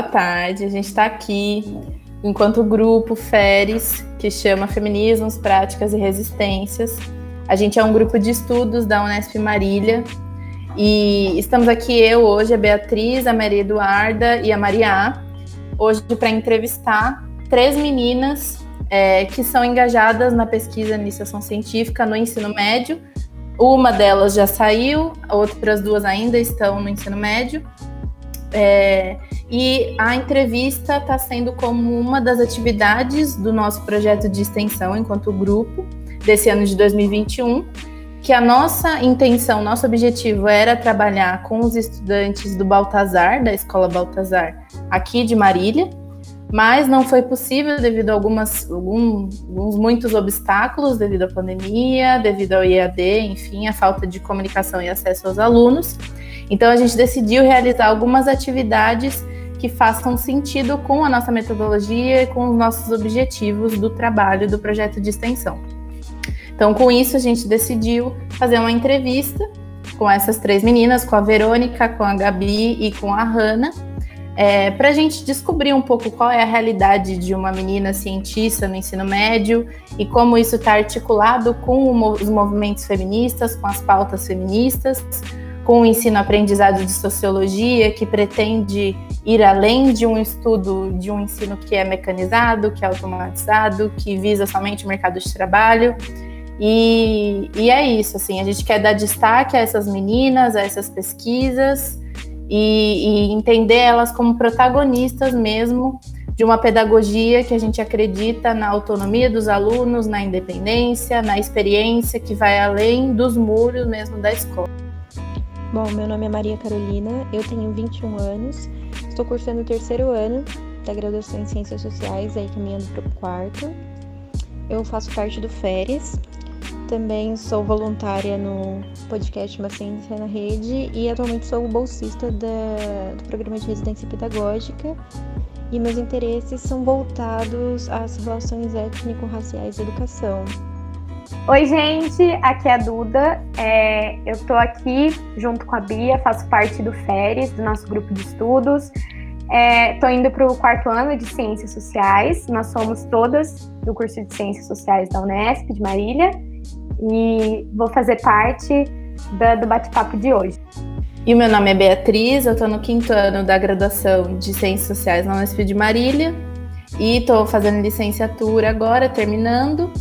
boa tarde. A gente está aqui enquanto grupo FERES, que chama Feminismos, Práticas e Resistências. A gente é um grupo de estudos da Unesp Marília e estamos aqui eu hoje, a Beatriz, a Maria Eduarda e a Maria, hoje para entrevistar três meninas é, que são engajadas na pesquisa de iniciação científica no ensino médio. Uma delas já saiu, outras duas ainda estão no ensino médio. É, e a entrevista está sendo como uma das atividades do nosso projeto de extensão enquanto grupo desse ano de 2021, que a nossa intenção, nosso objetivo era trabalhar com os estudantes do Baltazar, da Escola Baltazar, aqui de Marília, mas não foi possível devido a algumas, alguns, alguns muitos obstáculos devido à pandemia, devido ao IAD, enfim, a falta de comunicação e acesso aos alunos. Então a gente decidiu realizar algumas atividades que façam sentido com a nossa metodologia e com os nossos objetivos do trabalho do projeto de extensão. Então, com isso, a gente decidiu fazer uma entrevista com essas três meninas, com a Verônica, com a Gabi e com a Hanna, é, para a gente descobrir um pouco qual é a realidade de uma menina cientista no ensino médio e como isso está articulado com os movimentos feministas, com as pautas feministas, com o ensino-aprendizado de sociologia, que pretende ir além de um estudo de um ensino que é mecanizado, que é automatizado, que visa somente o mercado de trabalho. E, e é isso, assim, a gente quer dar destaque a essas meninas, a essas pesquisas e, e entender elas como protagonistas mesmo de uma pedagogia que a gente acredita na autonomia dos alunos, na independência, na experiência que vai além dos muros mesmo da escola. Bom, meu nome é Maria Carolina, eu tenho 21 anos, estou cursando o terceiro ano da graduação em Ciências Sociais, aí caminhando para o quarto. Eu faço parte do FERES, também sou voluntária no podcast Uma Ciência na Rede e atualmente sou bolsista da, do programa de residência pedagógica e meus interesses são voltados às relações étnico-raciais e educação. Oi, gente, aqui é a Duda. É, eu estou aqui junto com a Bia, faço parte do FERES, do nosso grupo de estudos. Estou é, indo para o quarto ano de Ciências Sociais. Nós somos todas do curso de Ciências Sociais da Unesp, de Marília, e vou fazer parte da, do bate-papo de hoje. E o meu nome é Beatriz, eu estou no quinto ano da graduação de Ciências Sociais na Unesp de Marília e estou fazendo licenciatura agora, terminando.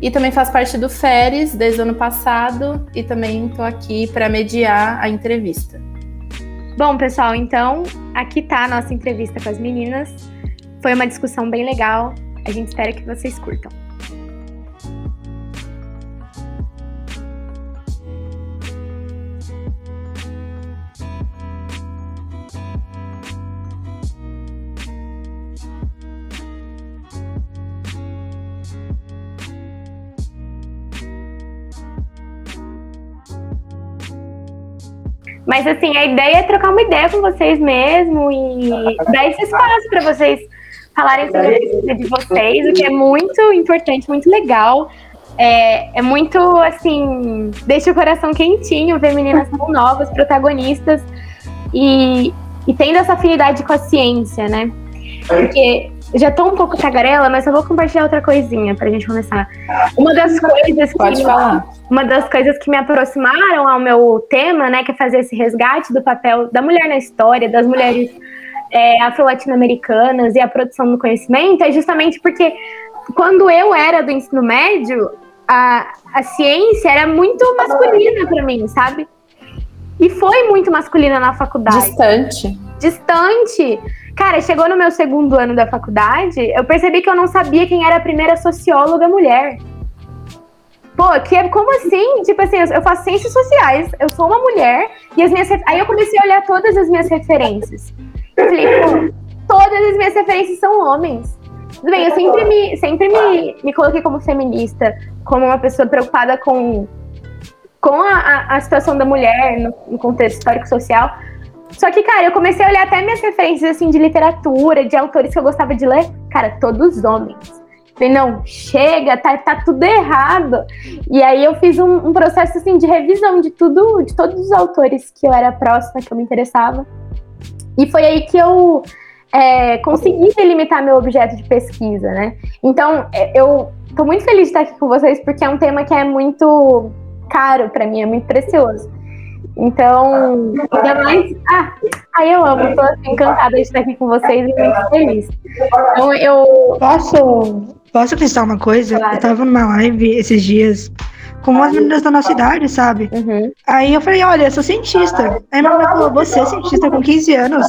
E também faço parte do FERES desde o ano passado e também estou aqui para mediar a entrevista. Bom, pessoal, então aqui está a nossa entrevista com as meninas. Foi uma discussão bem legal. A gente espera que vocês curtam. Mas assim, a ideia é trocar uma ideia com vocês mesmo e dar esse espaço para vocês falarem sobre a pesquisa de vocês, o que é muito importante, muito legal. É, é muito assim, deixa o coração quentinho ver meninas tão novas, protagonistas e, e tendo essa afinidade com a ciência, né? Porque já tô um pouco tagarela, mas eu vou compartilhar outra coisinha pra gente começar. Uma das coisas que. Pode falar. Uma das coisas que me aproximaram ao meu tema, né, que é fazer esse resgate do papel da mulher na história, das mulheres é, afro-latino-americanas e a produção do conhecimento, é justamente porque quando eu era do ensino médio, a, a ciência era muito masculina para mim, sabe? E foi muito masculina na faculdade. Distante. Distante. Cara, chegou no meu segundo ano da faculdade, eu percebi que eu não sabia quem era a primeira socióloga mulher. Pô, que é como assim? Tipo assim, eu faço ciências sociais, eu sou uma mulher, e as minhas. Aí eu comecei a olhar todas as minhas referências. Eu falei, pô, todas as minhas referências são homens. Tudo bem, eu sempre me, sempre me, me coloquei como feminista, como uma pessoa preocupada com, com a, a situação da mulher no, no contexto histórico-social. Só que, cara, eu comecei a olhar até minhas referências, assim, de literatura, de autores que eu gostava de ler. Cara, todos homens. Falei, não, chega, tá, tá tudo errado. E aí eu fiz um, um, processo, assim, de revisão de tudo, de todos os autores que eu era próxima, que eu me interessava. E foi aí que eu é, conseguir delimitar meu objeto de pesquisa, né? Então, é, eu tô muito feliz de estar aqui com vocês, porque é um tema que é muito caro para mim, é muito precioso. Então, ainda mais. Ah, aí eu amo, tô assim, encantada de estar aqui com vocês e muito feliz. Então, eu. Posso, posso acrescentar uma coisa? Claro. Eu tava numa live esses dias com umas meninas da nossa idade, sabe? Uhum. Aí eu falei, olha, eu sou cientista. Aí minha mãe falou, você é cientista com 15 anos?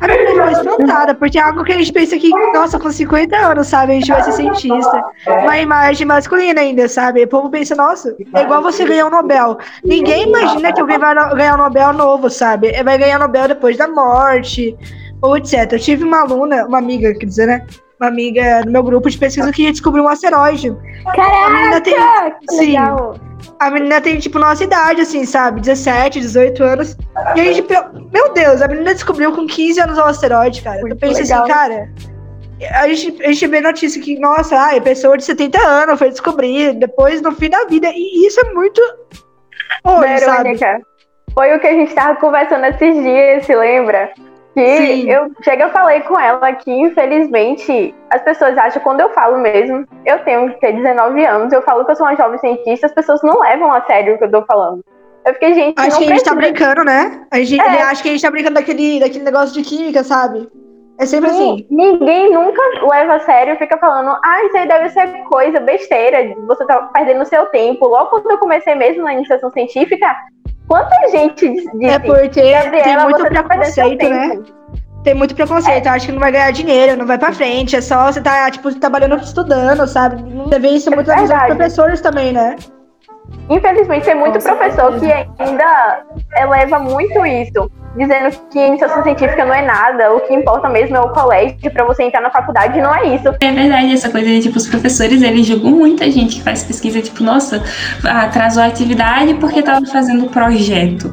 A minha mãe ficou espantada, porque é algo que a gente pensa que, nossa, com 50 anos, sabe, a gente vai ser cientista. Uma imagem masculina ainda, sabe? O povo pensa, nossa, é igual você ganhar um Nobel. Ninguém imagina que alguém vai ganhar um Nobel novo, sabe? Vai ganhar Nobel depois da morte, ou etc. Eu tive uma aluna, uma amiga, quer dizer, né? Uma amiga no meu grupo de pesquisa que descobriu um asteroide. Caraca! A menina tem, sim, legal. a menina tem, tipo, nossa idade, assim, sabe? 17, 18 anos. E a gente, meu Deus, a menina descobriu com 15 anos um asteroide, cara. Muito eu pensei assim, legal. assim, cara. A gente, a gente vê notícia que, nossa, ai, pessoa de 70 anos foi descobrir depois no fim da vida. E isso é muito. Oi, sabe? Foi o que a gente tava conversando esses dias, se lembra? Que Sim. eu chega eu falei com ela que infelizmente as pessoas acham quando eu falo mesmo, eu tenho que ter 19 anos, eu falo que eu sou uma jovem cientista, as pessoas não levam a sério o que eu tô falando. Eu fiquei, gente, acho que a gente tá brincando, né? A gente é. acha que a gente tá brincando daquele, daquele negócio de química, sabe? É sempre Sim, assim. Ninguém nunca leva a sério e fica falando, ah, isso aí deve ser coisa, besteira, você tá perdendo seu tempo. Logo quando eu comecei mesmo na iniciação científica, Quanta gente disse? É porque Gabriela, tem muito preconceito, né? Tem muito preconceito. É. Acho que não vai ganhar dinheiro, não vai pra frente. É só você tá, tipo, trabalhando, estudando, sabe? Você vê isso muito é nos professores também, né? Infelizmente, tem muito professor que ainda eleva muito isso, dizendo que iniciação científica não é nada, o que importa mesmo é o colégio para você entrar na faculdade, não é isso. É verdade, essa coisa de, tipo, os professores, eles julgam muita gente que faz pesquisa, tipo, nossa, atrasou a atividade porque estava fazendo projeto.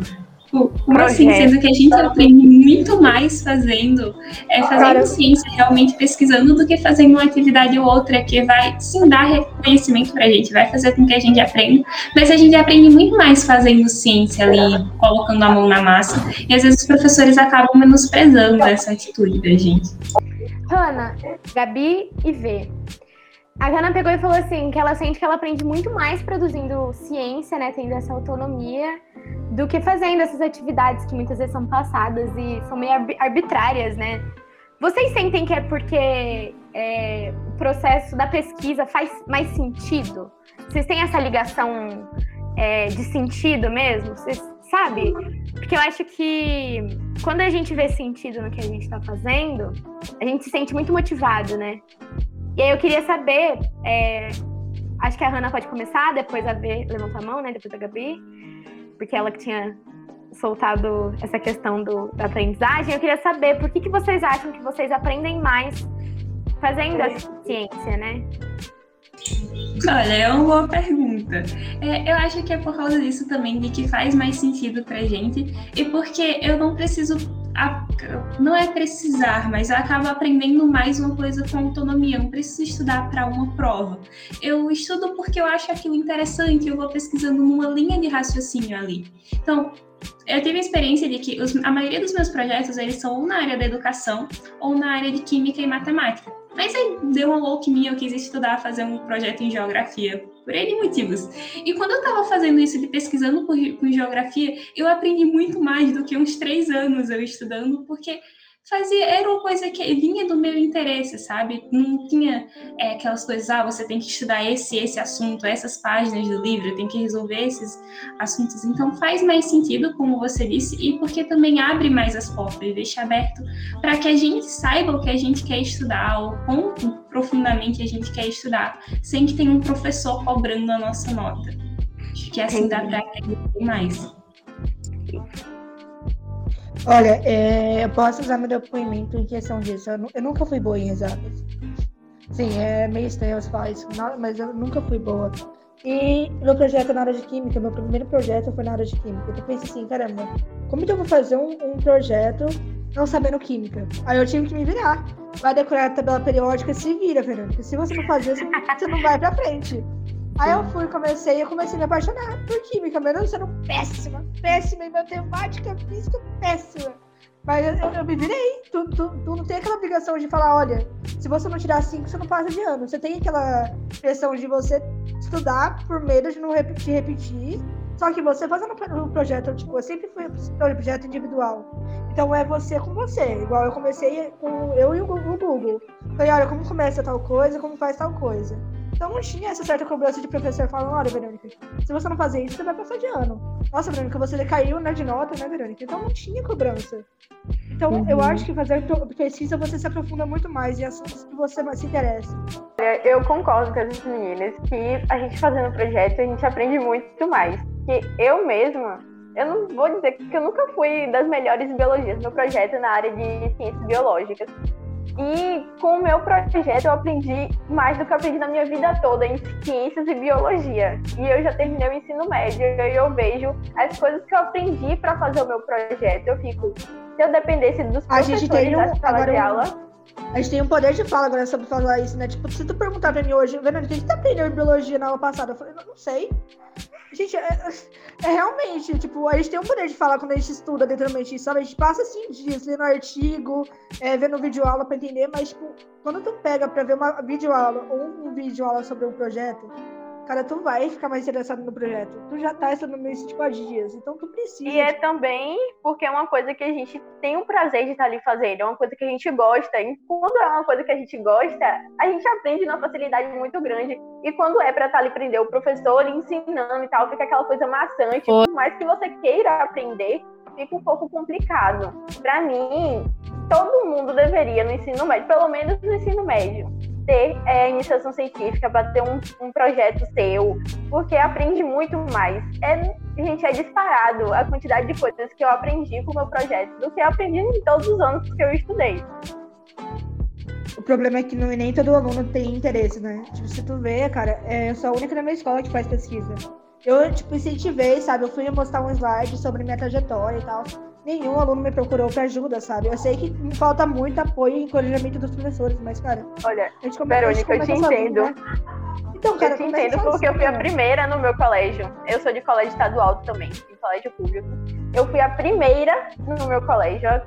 Tipo, como assim? Sendo que a gente aprende muito mais fazendo, é, fazendo ciência, realmente pesquisando, do que fazendo uma atividade ou outra que vai sim dar reconhecimento pra gente, vai fazer com que a gente aprenda. Mas a gente aprende muito mais fazendo ciência ali, colocando a mão na massa. E às vezes os professores acabam menosprezando essa atitude da gente. Hanna, Gabi e V. A Hanna pegou e falou assim que ela sente que ela aprende muito mais produzindo ciência, né, tendo essa autonomia, do que fazendo essas atividades que muitas vezes são passadas e são meio arbitrárias, né? Vocês sentem que é porque é, o processo da pesquisa faz mais sentido? Vocês têm essa ligação é, de sentido mesmo? Vocês sabe? Porque eu acho que quando a gente vê sentido no que a gente está fazendo, a gente se sente muito motivado, né? E aí eu queria saber, é, acho que a Hanna pode começar, depois a V levanta a mão, né? Depois a Gabi porque ela que tinha soltado essa questão do, da aprendizagem. Eu queria saber por que, que vocês acham que vocês aprendem mais fazendo a ciência, né? Olha, é uma boa pergunta. É, eu acho que é por causa disso também, de que faz mais sentido pra gente, e porque eu não preciso. Não é precisar, mas eu acabo aprendendo mais uma coisa com autonomia. Eu não preciso estudar para uma prova. Eu estudo porque eu acho aquilo interessante, eu vou pesquisando numa linha de raciocínio ali. Então, eu tive a experiência de que os, a maioria dos meus projetos eles são ou na área da educação ou na área de química e matemática. Mas aí deu uma minha, eu quis estudar, fazer um projeto em geografia, por N motivos. E quando eu estava fazendo isso de pesquisando por, por geografia, eu aprendi muito mais do que uns três anos eu estudando, porque fazia, era uma coisa que vinha do meu interesse, sabe? Não tinha é, aquelas coisas, ah, você tem que estudar esse, esse assunto, essas páginas do livro, tem que resolver esses assuntos. Então faz mais sentido, como você disse, e porque também abre mais as portas, deixa aberto para que a gente saiba o que a gente quer estudar, ou quanto profundamente a gente quer estudar, sem que tenha um professor cobrando a nossa nota. Acho que assim dá para aprender mais. Olha, é, eu posso usar meu depoimento em questão disso. Eu, eu, nunca fui boa em exatas. Sim, é meio estranho você falar isso, mas eu nunca fui boa. E meu projeto é na área de química, meu primeiro projeto foi na área de química. Eu pensei assim, caramba, como que eu vou fazer um, um projeto não sabendo química? Aí eu tive que me virar. Vai decorar a tabela periódica, se vira, Fernando. Se você não fazer, você não, vai pra frente. Aí eu fui, comecei, eu comecei a me apaixonar por química, mesmo sendo péssima, péssima em matemática, física, péssima. Mas eu, eu me virei. Tu, tu, tu, não tem aquela obrigação de falar, olha, se você não tirar cinco, você não passa de ano. Você tem aquela pressão de você estudar por medo de não repetir, repetir. Só que você fazendo um projeto, tipo, eu sempre fui um projeto individual. Então é você com você. Igual eu comecei com eu e o Google. Falei, olha, como começa tal coisa, como faz tal coisa. Então não tinha essa certa cobrança de professor falando, olha, Verônica, se você não fazer isso, você vai passar de ano. Nossa, Verônica, você decaiu né, de nota, né, Verônica? Então não tinha cobrança. Então uhum. eu acho que fazer pesquisa você se aprofunda muito mais em assuntos que você mais se interessa. Eu concordo com as meninas que a gente fazendo projeto, a gente aprende muito mais. Que eu mesma, eu não vou dizer que eu nunca fui das melhores biologias no projeto na área de ciências biológicas. E com o meu projeto eu aprendi mais do que eu aprendi na minha vida toda em ciências e biologia. E eu já terminei o ensino médio e eu vejo as coisas que eu aprendi para fazer o meu projeto. Eu fico, se eu dependesse dos professores a gente tem um, da sala de aula... A gente tem um poder de fala agora sobre falar isso, né? Tipo, se tu perguntar pra mim hoje, Verônica, o que tu aprendeu em biologia na aula passada? Eu falei, não, não sei. Gente, é, é, realmente, tipo, a gente tem um poder de falar quando a gente estuda detalhadamente isso, sabe? A gente passa assim dias lendo artigo, é, vendo vídeo aula pra entender, mas, tipo, quando tu pega pra ver uma vídeo aula ou um vídeo aula sobre um projeto, cara, tu vai ficar mais interessado no projeto. Tu já tá estudando isso tipo há dias, então tu precisa. E é também porque é uma coisa que a gente tem o prazer de estar ali fazendo, é uma coisa que a gente gosta. E quando é uma coisa que a gente gosta, a gente aprende numa facilidade muito grande. E quando é para estar ali aprender o professor ensinando e tal, fica aquela coisa maçante. Por mais que você queira aprender, fica um pouco complicado. Para mim, todo mundo deveria no ensino médio, pelo menos no ensino médio, ter é, iniciação científica, para ter um, um, projeto seu, porque aprende muito mais. É, gente, é disparado a quantidade de coisas que eu aprendi com o meu projeto do que eu aprendi em todos os anos que eu estudei. O problema é que não, nem todo aluno tem interesse, né? Tipo, se tu vê, cara, é, eu sou a única na minha escola que faz pesquisa. Eu, tipo, incentivei, sabe? Eu fui mostrar um slide sobre minha trajetória e tal nenhum aluno me procurou para ajuda, sabe? Eu sei que me falta muito apoio e encorajamento dos professores, mas, cara. Olha, a gente come, Verônica, a gente eu te entendo. Né? Então, cara, eu te entendo porque eu fui a primeira no meu colégio. Eu sou de colégio estadual também, de colégio público. Eu fui a primeira no meu colégio a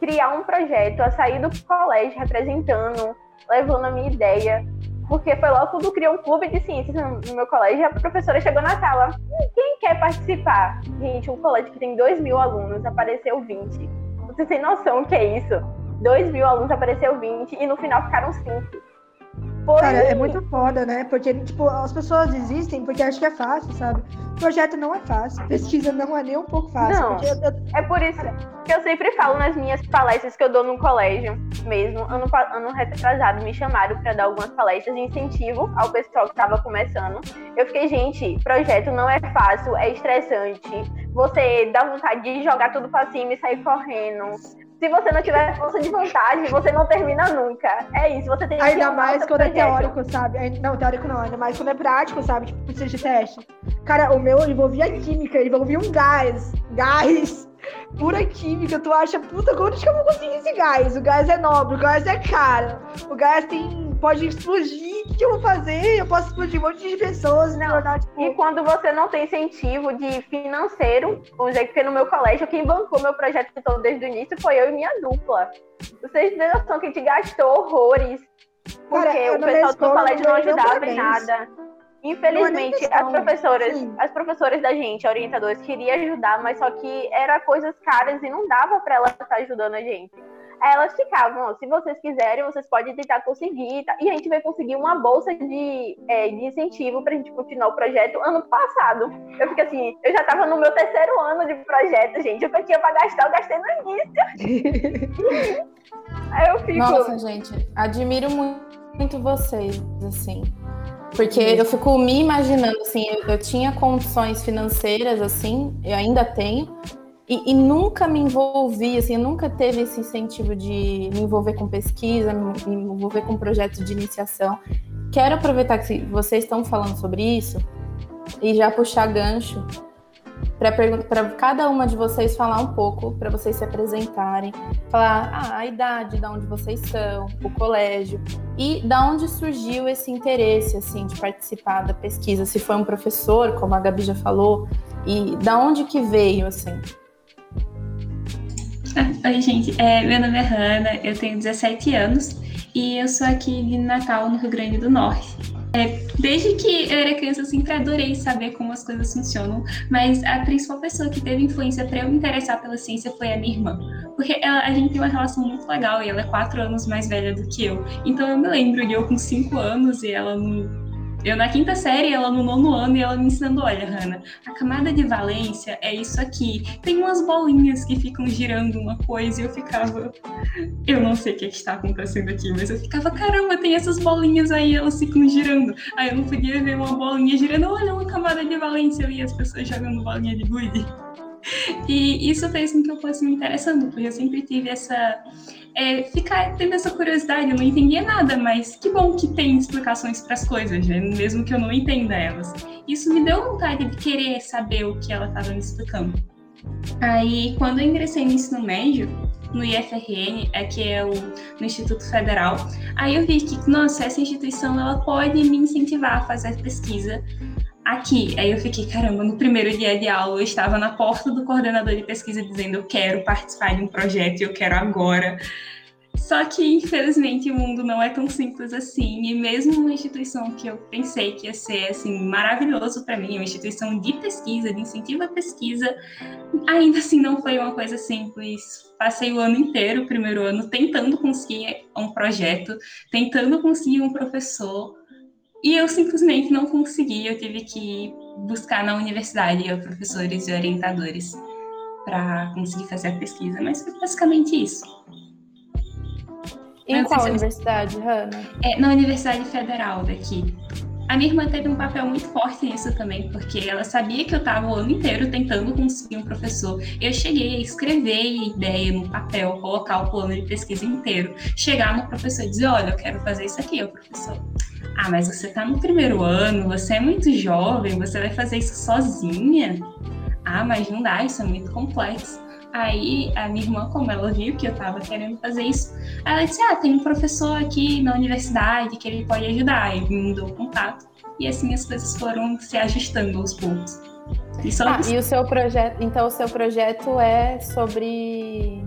criar um projeto, a sair do colégio representando, levando a minha ideia porque foi logo quando criou um clube de ciências no meu colégio, a professora chegou na sala, quem quer participar? Gente, um colégio que tem 2 mil alunos, apareceu 20. Você tem noção o que é isso? 2 mil alunos, apareceu 20, e no final ficaram 5. Foi... Cara, é muito foda, né? Porque, tipo, as pessoas desistem porque acham que é fácil, sabe? Projeto não é fácil, pesquisa não é nem um pouco fácil. Não, eu... é por isso que eu sempre falo nas minhas palestras que eu dou no colégio mesmo. Ano, ano retrasado me chamaram para dar algumas palestras de incentivo ao pessoal que estava começando. Eu fiquei, gente, projeto não é fácil, é estressante. Você dá vontade de jogar tudo para cima e sair correndo se você não tiver força de vontade, você não termina nunca. É isso, você tem que Ainda mais quando é projeto. é teórico, sabe? Não, teórico não, ainda mais quando é prático, sabe? Tipo, precisa de teste. Cara, o meu envolvia química, envolvia um gás. Gás pura química, tu acha, puta, como que eu vou conseguir esse gás? O gás é nobre, o gás é caro, o gás tem, pode explodir, o que eu vou fazer? Eu posso explodir um monte de pessoas. Tornar, tipo... E quando você não tem incentivo de financeiro, vamos dizer que no meu colégio, quem bancou meu projeto todo desde o início foi eu e minha dupla. Vocês têm noção que a gente gastou horrores, porque Cara, o pessoal do colégio não ajudava em nada. Infelizmente, as professoras, as professoras da gente, orientadoras, queriam ajudar, mas só que era coisas caras e não dava para elas estar ajudando a gente. Aí elas ficavam, se vocês quiserem, vocês podem tentar conseguir. E a gente veio conseguir uma bolsa de, é, de incentivo para a gente continuar o projeto ano passado. Eu fiquei assim, eu já estava no meu terceiro ano de projeto, gente. O que eu tinha para gastar, eu gastei no início. Aí eu fico. Nossa, gente, admiro muito vocês, assim. Porque eu fico me imaginando, assim, eu, eu tinha condições financeiras, assim, eu ainda tenho, e, e, nunca me envolvi, assim, nunca teve esse incentivo de me envolver com pesquisa, me envolver com projetos de iniciação. Quero aproveitar que vocês estão falando sobre isso e já puxar gancho para cada uma de vocês falar um pouco, para vocês se apresentarem, falar ah, a idade, de onde vocês são, o colégio e da onde surgiu esse interesse assim de participar da pesquisa, se foi um professor, como a Gabi já falou, e da onde que veio assim. Oi, gente. É, meu nome é Hanna, eu tenho 17 anos e eu sou aqui de Natal, no Rio Grande do Norte. É, desde que eu era criança, eu sempre adorei saber como as coisas funcionam, mas a principal pessoa que teve influência para eu me interessar pela ciência foi a minha irmã. Porque ela, a gente tem uma relação muito legal e ela é quatro anos mais velha do que eu. Então eu me lembro de eu com cinco anos e ela no eu na quinta série, ela no nono ano, e ela me ensinando: olha, Hanna, a camada de valência é isso aqui. Tem umas bolinhas que ficam girando uma coisa, e eu ficava. Eu não sei o que, é que está acontecendo aqui, mas eu ficava: caramba, tem essas bolinhas aí, elas ficam girando. Aí eu não podia ver uma bolinha girando, olha, uma camada de valência ali, as pessoas jogando bolinha de gude. E isso fez com que eu fosse me interessando, porque eu sempre tive essa é, ficar tendo essa curiosidade. Eu não entendia nada, mas que bom que tem explicações para as coisas, né? mesmo que eu não entenda elas. Isso me deu vontade de querer saber o que ela estava me explicando. Aí, quando eu ingressei no ensino médio, no IFRN, é que é o no Instituto Federal, aí eu vi que, nossa, essa instituição ela pode me incentivar a fazer pesquisa aqui. Aí eu fiquei, caramba, no primeiro dia de aula eu estava na porta do coordenador de pesquisa dizendo eu quero participar de um projeto e eu quero agora. Só que, infelizmente, o mundo não é tão simples assim. E mesmo uma instituição que eu pensei que ia ser assim maravilhoso para mim, uma instituição de pesquisa, de incentivo à pesquisa, ainda assim não foi uma coisa simples. Passei o ano inteiro, o primeiro ano, tentando conseguir um projeto, tentando conseguir um professor, e eu simplesmente não consegui, eu tive que buscar na universidade professores e orientadores para conseguir fazer a pesquisa, mas foi basicamente isso. Em qual universidade, Hanna? É, na Universidade Federal daqui. A minha irmã teve um papel muito forte nisso também, porque ela sabia que eu estava o ano inteiro tentando conseguir um professor. Eu cheguei a escrever a ideia no papel, colocar o plano de pesquisa inteiro, chegar no professor e dizer: Olha, eu quero fazer isso aqui, o professor. Ah, mas você está no primeiro ano, você é muito jovem, você vai fazer isso sozinha? Ah, mas não dá, isso é muito complexo. Aí a minha irmã, como ela viu que eu estava querendo fazer isso, ela disse: Ah, tem um professor aqui na universidade que ele pode ajudar. E me deu o contato. E assim as coisas foram se ajustando aos poucos. E, ah, e o seu projeto, então o seu projeto é sobre.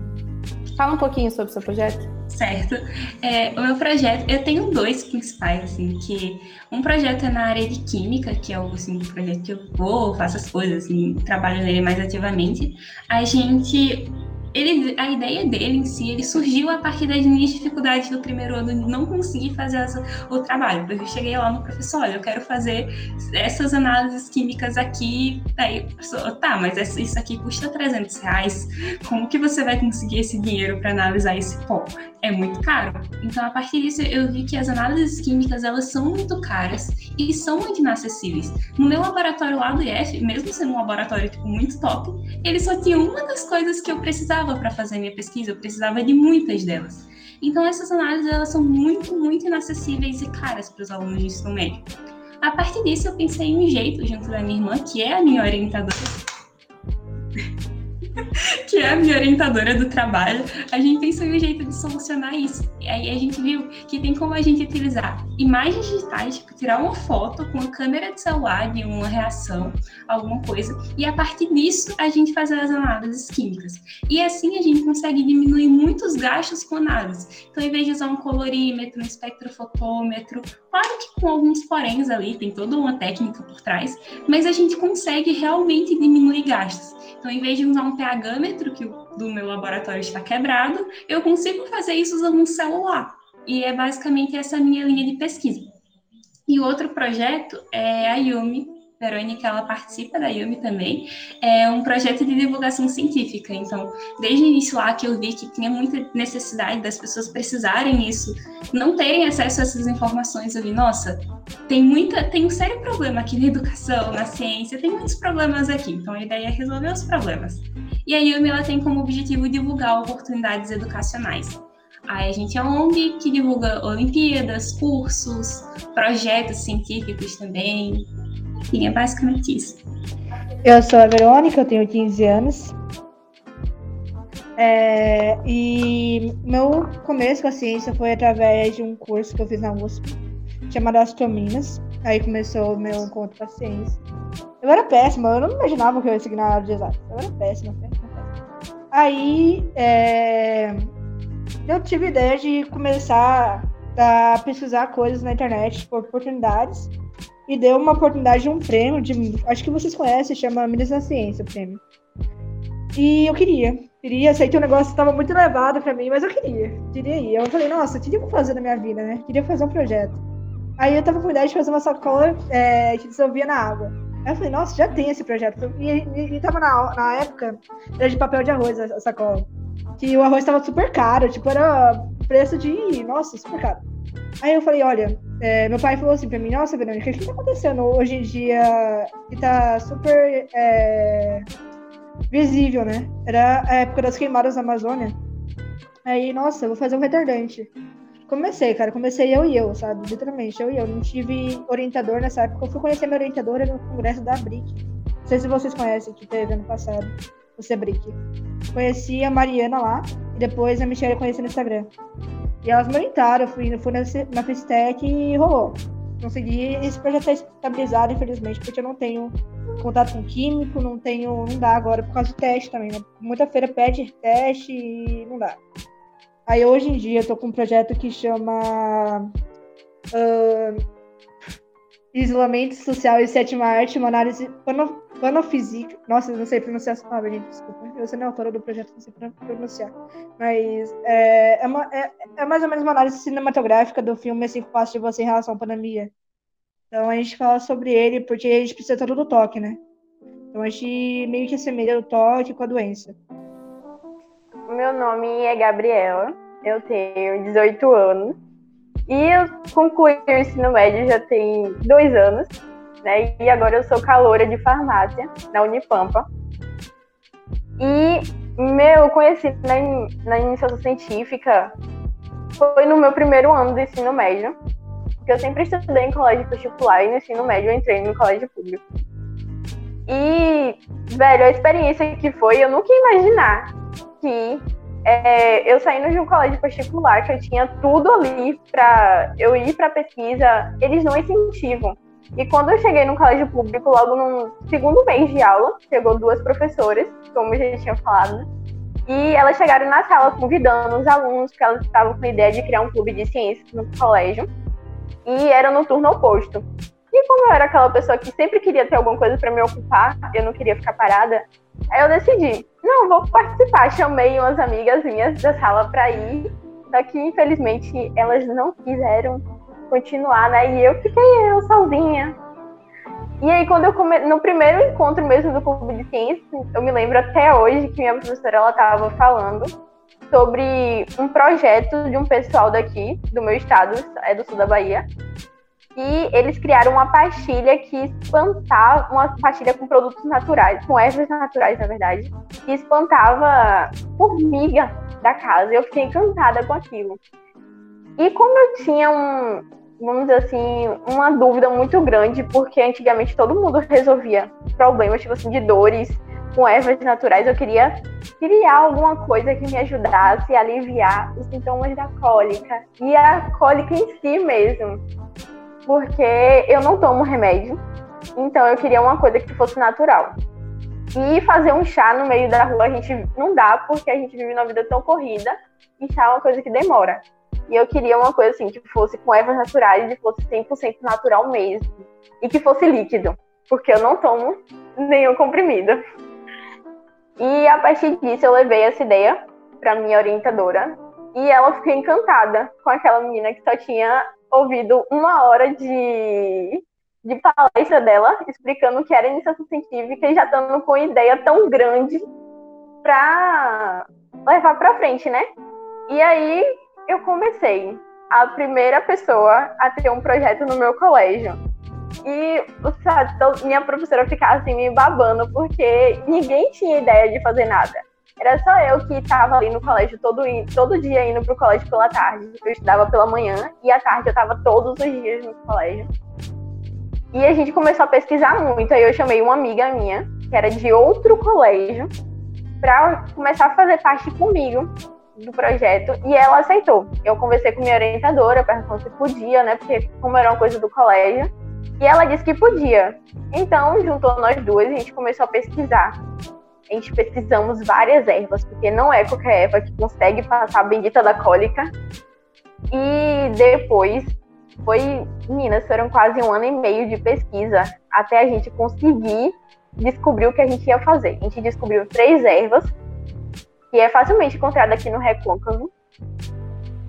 Fala um pouquinho sobre o seu projeto certo? É, o meu projeto, eu tenho dois principais, assim, que um projeto é na área de química, que é o assim, projeto que eu vou, faço as coisas, assim, trabalho nele mais ativamente. A gente ele, a ideia dele em si, ele surgiu a partir das minhas dificuldades do primeiro ano de não conseguir fazer essa, o trabalho. Eu cheguei lá no professor, olha, eu quero fazer essas análises químicas aqui. Aí o professor, tá, mas isso aqui custa 300 reais. Como que você vai conseguir esse dinheiro para analisar esse pó? É muito caro. Então, a partir disso, eu vi que as análises químicas, elas são muito caras e são muito inacessíveis. No meu laboratório lá do IF, mesmo sendo um laboratório tipo, muito top, ele só tinha uma das coisas que eu precisava precisava para fazer minha pesquisa, eu precisava de muitas delas. Então essas análises elas são muito, muito inacessíveis e caras para os alunos de ensino médio. A partir disso eu pensei em um jeito junto da minha irmã, que é a minha orientadora, que é a minha orientadora do trabalho, a gente pensou em um jeito de solucionar isso. E aí a gente viu que tem como a gente utilizar imagens digitais, tipo, tirar uma foto com a câmera de celular de uma reação, alguma coisa, e a partir disso a gente fazer as análises químicas. E assim a gente consegue diminuir muitos gastos com análise. Então, em vez de usar um colorímetro, um espectrofotômetro, claro que com alguns poréns ali, tem toda uma técnica por trás, mas a gente consegue realmente diminuir gastos. Então, em vez de usar um pHmetro, que o do meu laboratório está quebrado, eu consigo fazer isso usando um celular. E é basicamente essa minha linha de pesquisa. E outro projeto é a Yumi, Verônica, ela participa da Yumi também, é um projeto de divulgação científica. Então, desde o início lá que eu vi que tinha muita necessidade das pessoas precisarem isso, não terem acesso a essas informações, eu vi, nossa, tem muita, tem um sério problema aqui na educação, na ciência, tem muitos problemas aqui. Então, a ideia é resolver os problemas. E a Yumi, ela tem como objetivo divulgar oportunidades educacionais. Aí a gente é uma ONG que divulga Olimpíadas, cursos, projetos científicos também, enfim, é basicamente isso. Eu sou a Verônica, eu tenho 15 anos. É, e meu começo com a ciência foi através de um curso que eu fiz na USP, chamado Astrominas. Aí começou o meu encontro com a ciência. Eu era péssima, eu não imaginava que eu ia seguir na área de exato. Eu era péssima, péssima, péssima. Aí é, eu tive a ideia de começar a pesquisar coisas na internet por oportunidades e deu uma oportunidade de um prêmio de acho que vocês conhecem chama Minas na Ciência o prêmio e eu queria queria sei que o negócio estava muito elevado para mim mas eu queria queria ir eu falei nossa eu queria fazer na minha vida né queria fazer um projeto aí eu tava com a ideia de fazer uma sacola é, que dissolvia na água Aí eu falei, nossa, já tem esse projeto. E, e, e tava na, na época, era de papel de arroz a, sacola. Que o arroz tava super caro, tipo, era preço de. Nossa, super caro. Aí eu falei, olha, é, meu pai falou assim pra mim, nossa, Verônica, o que tá acontecendo hoje em dia que tá super é, visível, né? Era a época das queimadas na Amazônia. Aí, nossa, vou fazer um retardante. Comecei, cara. Comecei eu e eu, sabe? Literalmente, eu e eu. Não tive orientador nessa época. Eu fui conhecer minha orientadora no congresso da BRIC. Não sei se vocês conhecem, que teve ano passado. O CEBRIC. Conheci a Mariana lá. E depois a Michelle conheci no Instagram. E elas me orientaram. Fui, fui na, na Fistec e rolou. Consegui. Esse projeto tá estabilizado, infelizmente, porque eu não tenho contato com químico, não tenho. Não dá agora por causa do teste também, né? Muita feira pede teste e não dá. Aí hoje em dia eu tô com um projeto que chama uh, Isolamento Social e Sétima Arte, uma análise panofísica. Nossa, eu não sei pronunciar essa palavra, gente, desculpa. Eu sou nem autora do projeto, não sei pronunciar. Mas é, é, uma, é, é, mais ou menos uma análise cinematográfica do filme Cinco Passos de Você em relação à pandemia. Então a gente fala sobre ele porque a gente precisa todo do toque, né? Então a gente meio que assemelha o toque com a doença. Meu nome é Gabriela, eu tenho 18 anos e eu concluí o ensino médio já tem dois anos, né? E agora eu sou caloura de farmácia na Unipampa. E meu conheci na, na iniciação científica foi no meu primeiro ano do ensino médio, porque eu sempre estudei em colégio particular e no ensino médio eu entrei no colégio público. E, velho, a experiência que foi, eu nunca ia imaginar que é, eu saindo de um colégio particular, que eu tinha tudo ali para eu ir para pesquisa, eles não incentivam. E quando eu cheguei no colégio público, logo no segundo mês de aula, chegou duas professoras, como eu já tinha falado, e elas chegaram na sala convidando os alunos, porque elas estavam com a ideia de criar um clube de ciências no colégio, e era no turno oposto. E como eu era aquela pessoa que sempre queria ter alguma coisa para me ocupar, eu não queria ficar parada, aí eu decidi, não, vou participar. Chamei umas amigas minhas da sala para ir, só que infelizmente elas não quiseram continuar, né? E eu fiquei eu sozinha. E aí, quando eu come... no primeiro encontro mesmo do Clube de Ciências, eu me lembro até hoje que minha professora ela estava falando sobre um projeto de um pessoal daqui, do meu estado, é do sul da Bahia, e eles criaram uma pastilha que espantava, uma pastilha com produtos naturais, com ervas naturais, na verdade, que espantava formiga da casa. Eu fiquei encantada com aquilo. E como eu tinha um, vamos dizer assim, uma dúvida muito grande, porque antigamente todo mundo resolvia problemas, tipo assim, de dores com ervas naturais, eu queria criar alguma coisa que me ajudasse a aliviar os sintomas da cólica e a cólica em si mesmo porque eu não tomo remédio, então eu queria uma coisa que fosse natural. E fazer um chá no meio da rua a gente não dá, porque a gente vive uma vida tão corrida, e chá é uma coisa que demora. E eu queria uma coisa assim, que fosse com ervas naturais e fosse 100% natural mesmo. E que fosse líquido, porque eu não tomo nenhum comprimido. E a partir disso eu levei essa ideia para minha orientadora e ela ficou encantada com aquela menina que só tinha ouvido uma hora de, de palestra dela explicando o que era iniciação científica e já estando com ideia tão grande para levar para frente, né? E aí eu comecei a primeira pessoa a ter um projeto no meu colégio. E sabe, minha professora ficava assim me babando porque ninguém tinha ideia de fazer nada. Era só eu que estava ali no colégio todo, todo dia indo pro colégio pela tarde. Eu estudava pela manhã e à tarde eu estava todos os dias no colégio. E a gente começou a pesquisar muito. Aí eu chamei uma amiga minha, que era de outro colégio, para começar a fazer parte comigo do projeto e ela aceitou. Eu conversei com minha orientadora, perguntando se podia, né? Porque como era uma coisa do colégio, e ela disse que podia. Então, juntou nós duas e a gente começou a pesquisar a gente pesquisamos várias ervas, porque não é qualquer erva que consegue passar a bendita da cólica. E depois foi, meninas, foram quase um ano e meio de pesquisa até a gente conseguir descobrir o que a gente ia fazer. A gente descobriu três ervas, que é facilmente encontrada aqui no recôncavo,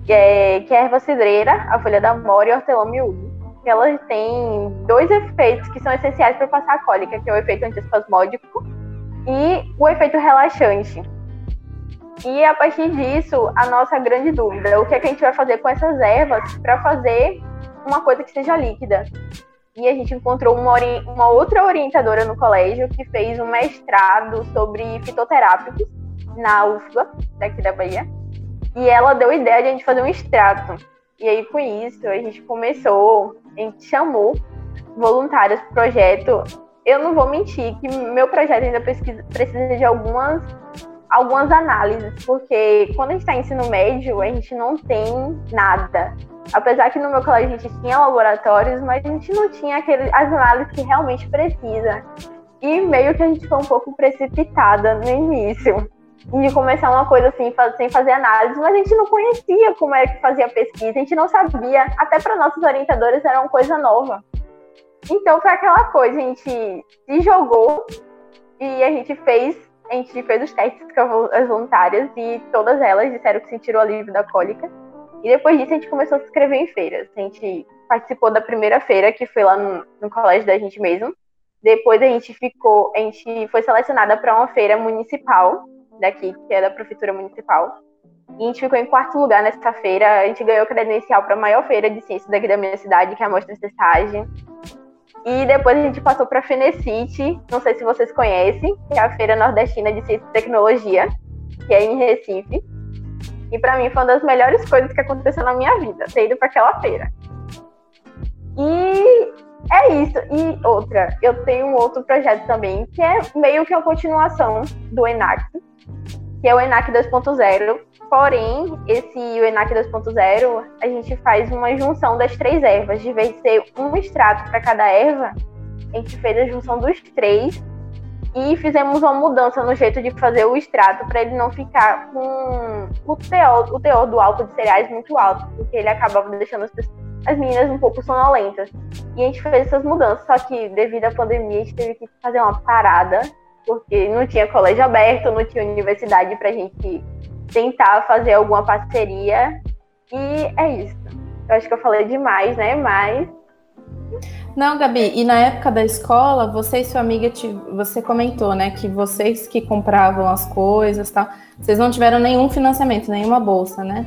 que é, que é a erva cidreira, a folha da mora e a hortelã miúdo. Que elas têm dois efeitos que são essenciais para passar a cólica, que é o efeito antiespasmódico e o efeito relaxante. E a partir disso, a nossa grande dúvida, o que, é que a gente vai fazer com essas ervas para fazer uma coisa que seja líquida. E a gente encontrou uma, uma, outra orientadora no colégio que fez um mestrado sobre fitoterápicos na UFBA, daqui da Bahia. E ela deu a ideia de a gente fazer um extrato. E aí, com isso, a gente começou, a gente chamou voluntários para o projeto. Eu não vou mentir que meu projeto ainda precisa, precisa de algumas, algumas análises, porque quando a gente está em ensino médio, a gente não tem nada. Apesar que no meu colégio a gente tinha laboratórios, mas a gente não tinha aquele, as análises que realmente precisa. E meio que a gente foi um pouco precipitada no início de começar uma coisa assim, sem fazer análise, mas a gente não conhecia como é que fazia pesquisa, a gente não sabia, até para nossos orientadores era uma coisa nova. Então foi aquela coisa, a gente se jogou e a gente fez, a gente fez os testes com as voluntárias e todas elas disseram que sentiram alívio da cólica. E depois disso a gente começou a se inscrever em feiras. A gente participou da primeira feira, que foi lá no, no colégio da gente mesmo. Depois a gente ficou, a gente foi selecionada para uma feira municipal daqui, que é da prefeitura municipal. E a gente ficou em quarto lugar nessa feira. A gente ganhou credencial para a maior feira de ciências daqui da minha cidade, que é a Mostra Cessagem. E depois a gente passou para a Fenecite, não sei se vocês conhecem, que é a Feira Nordestina de Ciência e Tecnologia, que é em Recife. E para mim foi uma das melhores coisas que aconteceu na minha vida, ter ido para aquela feira. E é isso. E outra, eu tenho um outro projeto também, que é meio que a continuação do ENAC, que é o ENAC 2.0. Porém, esse ENAC 2.0, a gente faz uma junção das três ervas. De vez de ser um extrato para cada erva, a gente fez a junção dos três e fizemos uma mudança no jeito de fazer o extrato para ele não ficar com o teor, o teor do álcool de cereais muito alto, porque ele acabava deixando as, as meninas um pouco sonolentas. E a gente fez essas mudanças, só que devido à pandemia a gente teve que fazer uma parada, porque não tinha colégio aberto, não tinha universidade para a gente tentar fazer alguma parceria. E é isso. Eu acho que eu falei demais, né? Mas não, Gabi, e na época da escola, você e sua amiga, te, você comentou, né, que vocês que compravam as coisas, tal, vocês não tiveram nenhum financiamento, nenhuma bolsa, né?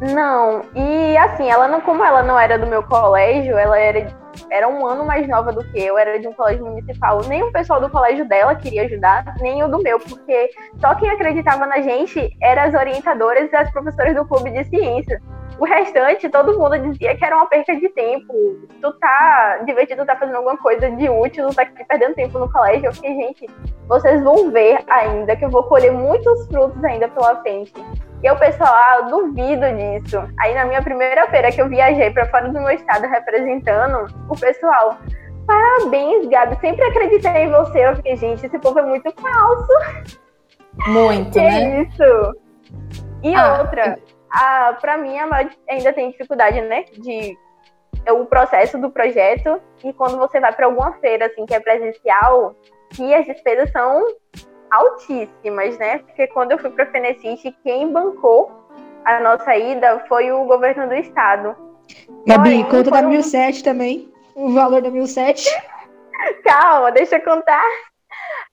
Não, e assim, ela não, como ela não era do meu colégio, ela era, era um ano mais nova do que eu, era de um colégio municipal. Nem o pessoal do colégio dela queria ajudar, nem o do meu, porque só quem acreditava na gente eram as orientadoras e as professoras do clube de ciências. O restante, todo mundo dizia que era uma perca de tempo. Tu tá divertido, tá fazendo alguma coisa de útil, tu tá aqui perdendo tempo no colégio. Eu fiquei, gente, vocês vão ver ainda que eu vou colher muitos frutos ainda pela frente. E o pessoal, ah, eu duvido disso. Aí na minha primeira feira que eu viajei para fora do meu estado representando, o pessoal, parabéns, Gabi, sempre acreditei em você. Eu fiquei, gente, esse povo é muito falso. Muito, que né? isso. E ah, outra, a, pra mim, a ainda tem dificuldade, né? De é o processo do projeto e quando você vai para alguma feira assim que é presencial, que as despesas são altíssimas, né? Porque quando eu fui para Fenecite, quem bancou a nossa ida foi o governo do estado. Gabi, Porém, conta da um... 1007 também, o valor da 1007. Calma, deixa eu contar.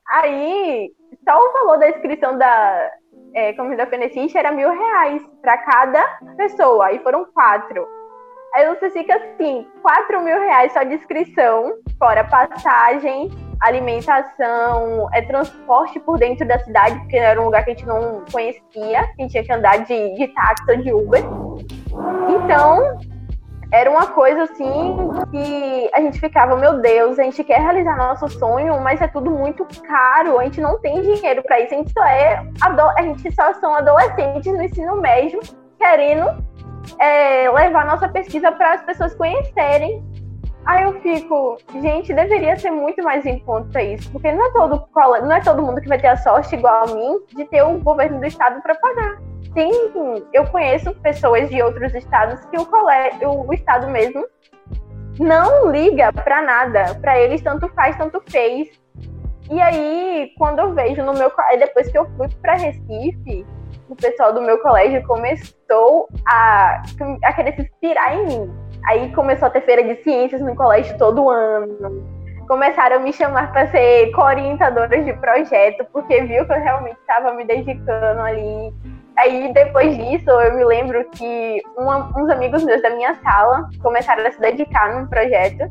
Aí, só o valor da inscrição da, é, comida Fenecite era mil reais para cada pessoa, aí foram quatro. Aí você fica assim, quatro mil reais só de inscrição, fora passagem, alimentação, é transporte por dentro da cidade, porque era um lugar que a gente não conhecia, a gente tinha que andar de, de táxi ou de Uber. Então, era uma coisa assim que a gente ficava, meu Deus, a gente quer realizar nosso sonho, mas é tudo muito caro, a gente não tem dinheiro para isso, a gente só é a gente só são adolescentes no ensino médio querendo é, levar nossa pesquisa para as pessoas conhecerem Aí eu fico, gente, deveria ser muito mais em conta isso, porque não é todo não é todo mundo que vai ter a sorte igual a mim de ter o governo do estado para pagar. Tem, eu conheço pessoas de outros estados que o colégio, o estado mesmo não liga para nada, para eles tanto faz, tanto fez. E aí, quando eu vejo no meu depois que eu fui para Recife, o pessoal do meu colégio começou a, a querer se inspirar em mim. Aí começou a ter feira de ciências no colégio todo ano. Começaram a me chamar para ser co-orientadora de projeto, porque viu que eu realmente estava me dedicando ali. Aí depois disso, eu me lembro que uma, uns amigos meus da minha sala começaram a se dedicar num projeto.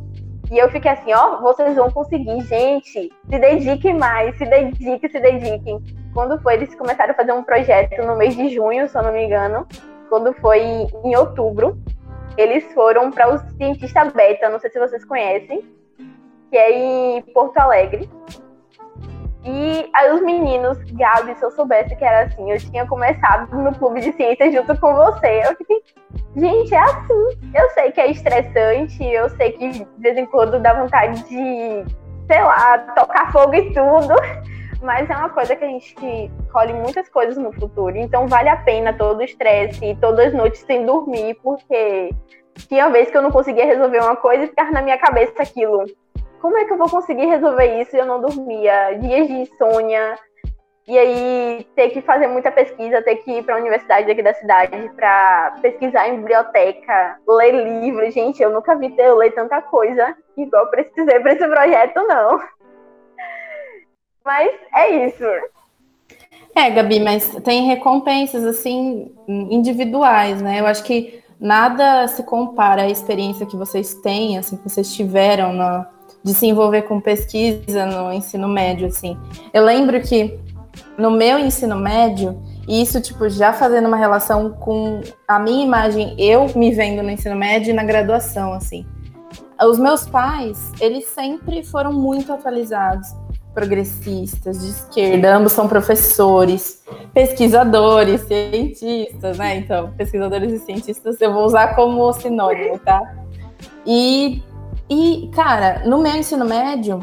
E eu fiquei assim, ó, vocês vão conseguir, gente, se dediquem mais, se dediquem, se dediquem. Quando foi, eles começaram a fazer um projeto no mês de junho, se eu não me engano, quando foi em outubro, eles foram para o cientista beta, não sei se vocês conhecem, que é em Porto Alegre. E aí os meninos, Gabi, se eu soubesse que era assim, eu tinha começado no clube de ciências junto com você. Eu fiquei, gente, é assim. Eu sei que é estressante, eu sei que de vez em quando dá vontade de, sei lá, tocar fogo e tudo. Mas é uma coisa que a gente colhe muitas coisas no futuro. Então vale a pena todo o estresse, todas as noites sem dormir, porque tinha vez que eu não conseguia resolver uma coisa e ficava na minha cabeça aquilo. Como é que eu vou conseguir resolver isso e eu não dormia? Dias de insônia. E aí ter que fazer muita pesquisa, ter que ir para a universidade aqui da cidade para pesquisar em biblioteca, ler livros. Gente, eu nunca vi ter ler tanta coisa igual precisei para esse projeto, não. Mas é isso. É, Gabi, mas tem recompensas assim individuais, né? Eu acho que nada se compara à experiência que vocês têm, assim, que vocês tiveram na, de se envolver com pesquisa no ensino médio, assim. Eu lembro que no meu ensino médio, e isso, tipo, já fazendo uma relação com a minha imagem, eu me vendo no ensino médio e na graduação, assim. Os meus pais, eles sempre foram muito atualizados progressistas, de esquerda, ambos são professores, pesquisadores, cientistas, né? Então, pesquisadores e cientistas eu vou usar como sinônimo, tá? E, e cara, no meu ensino médio,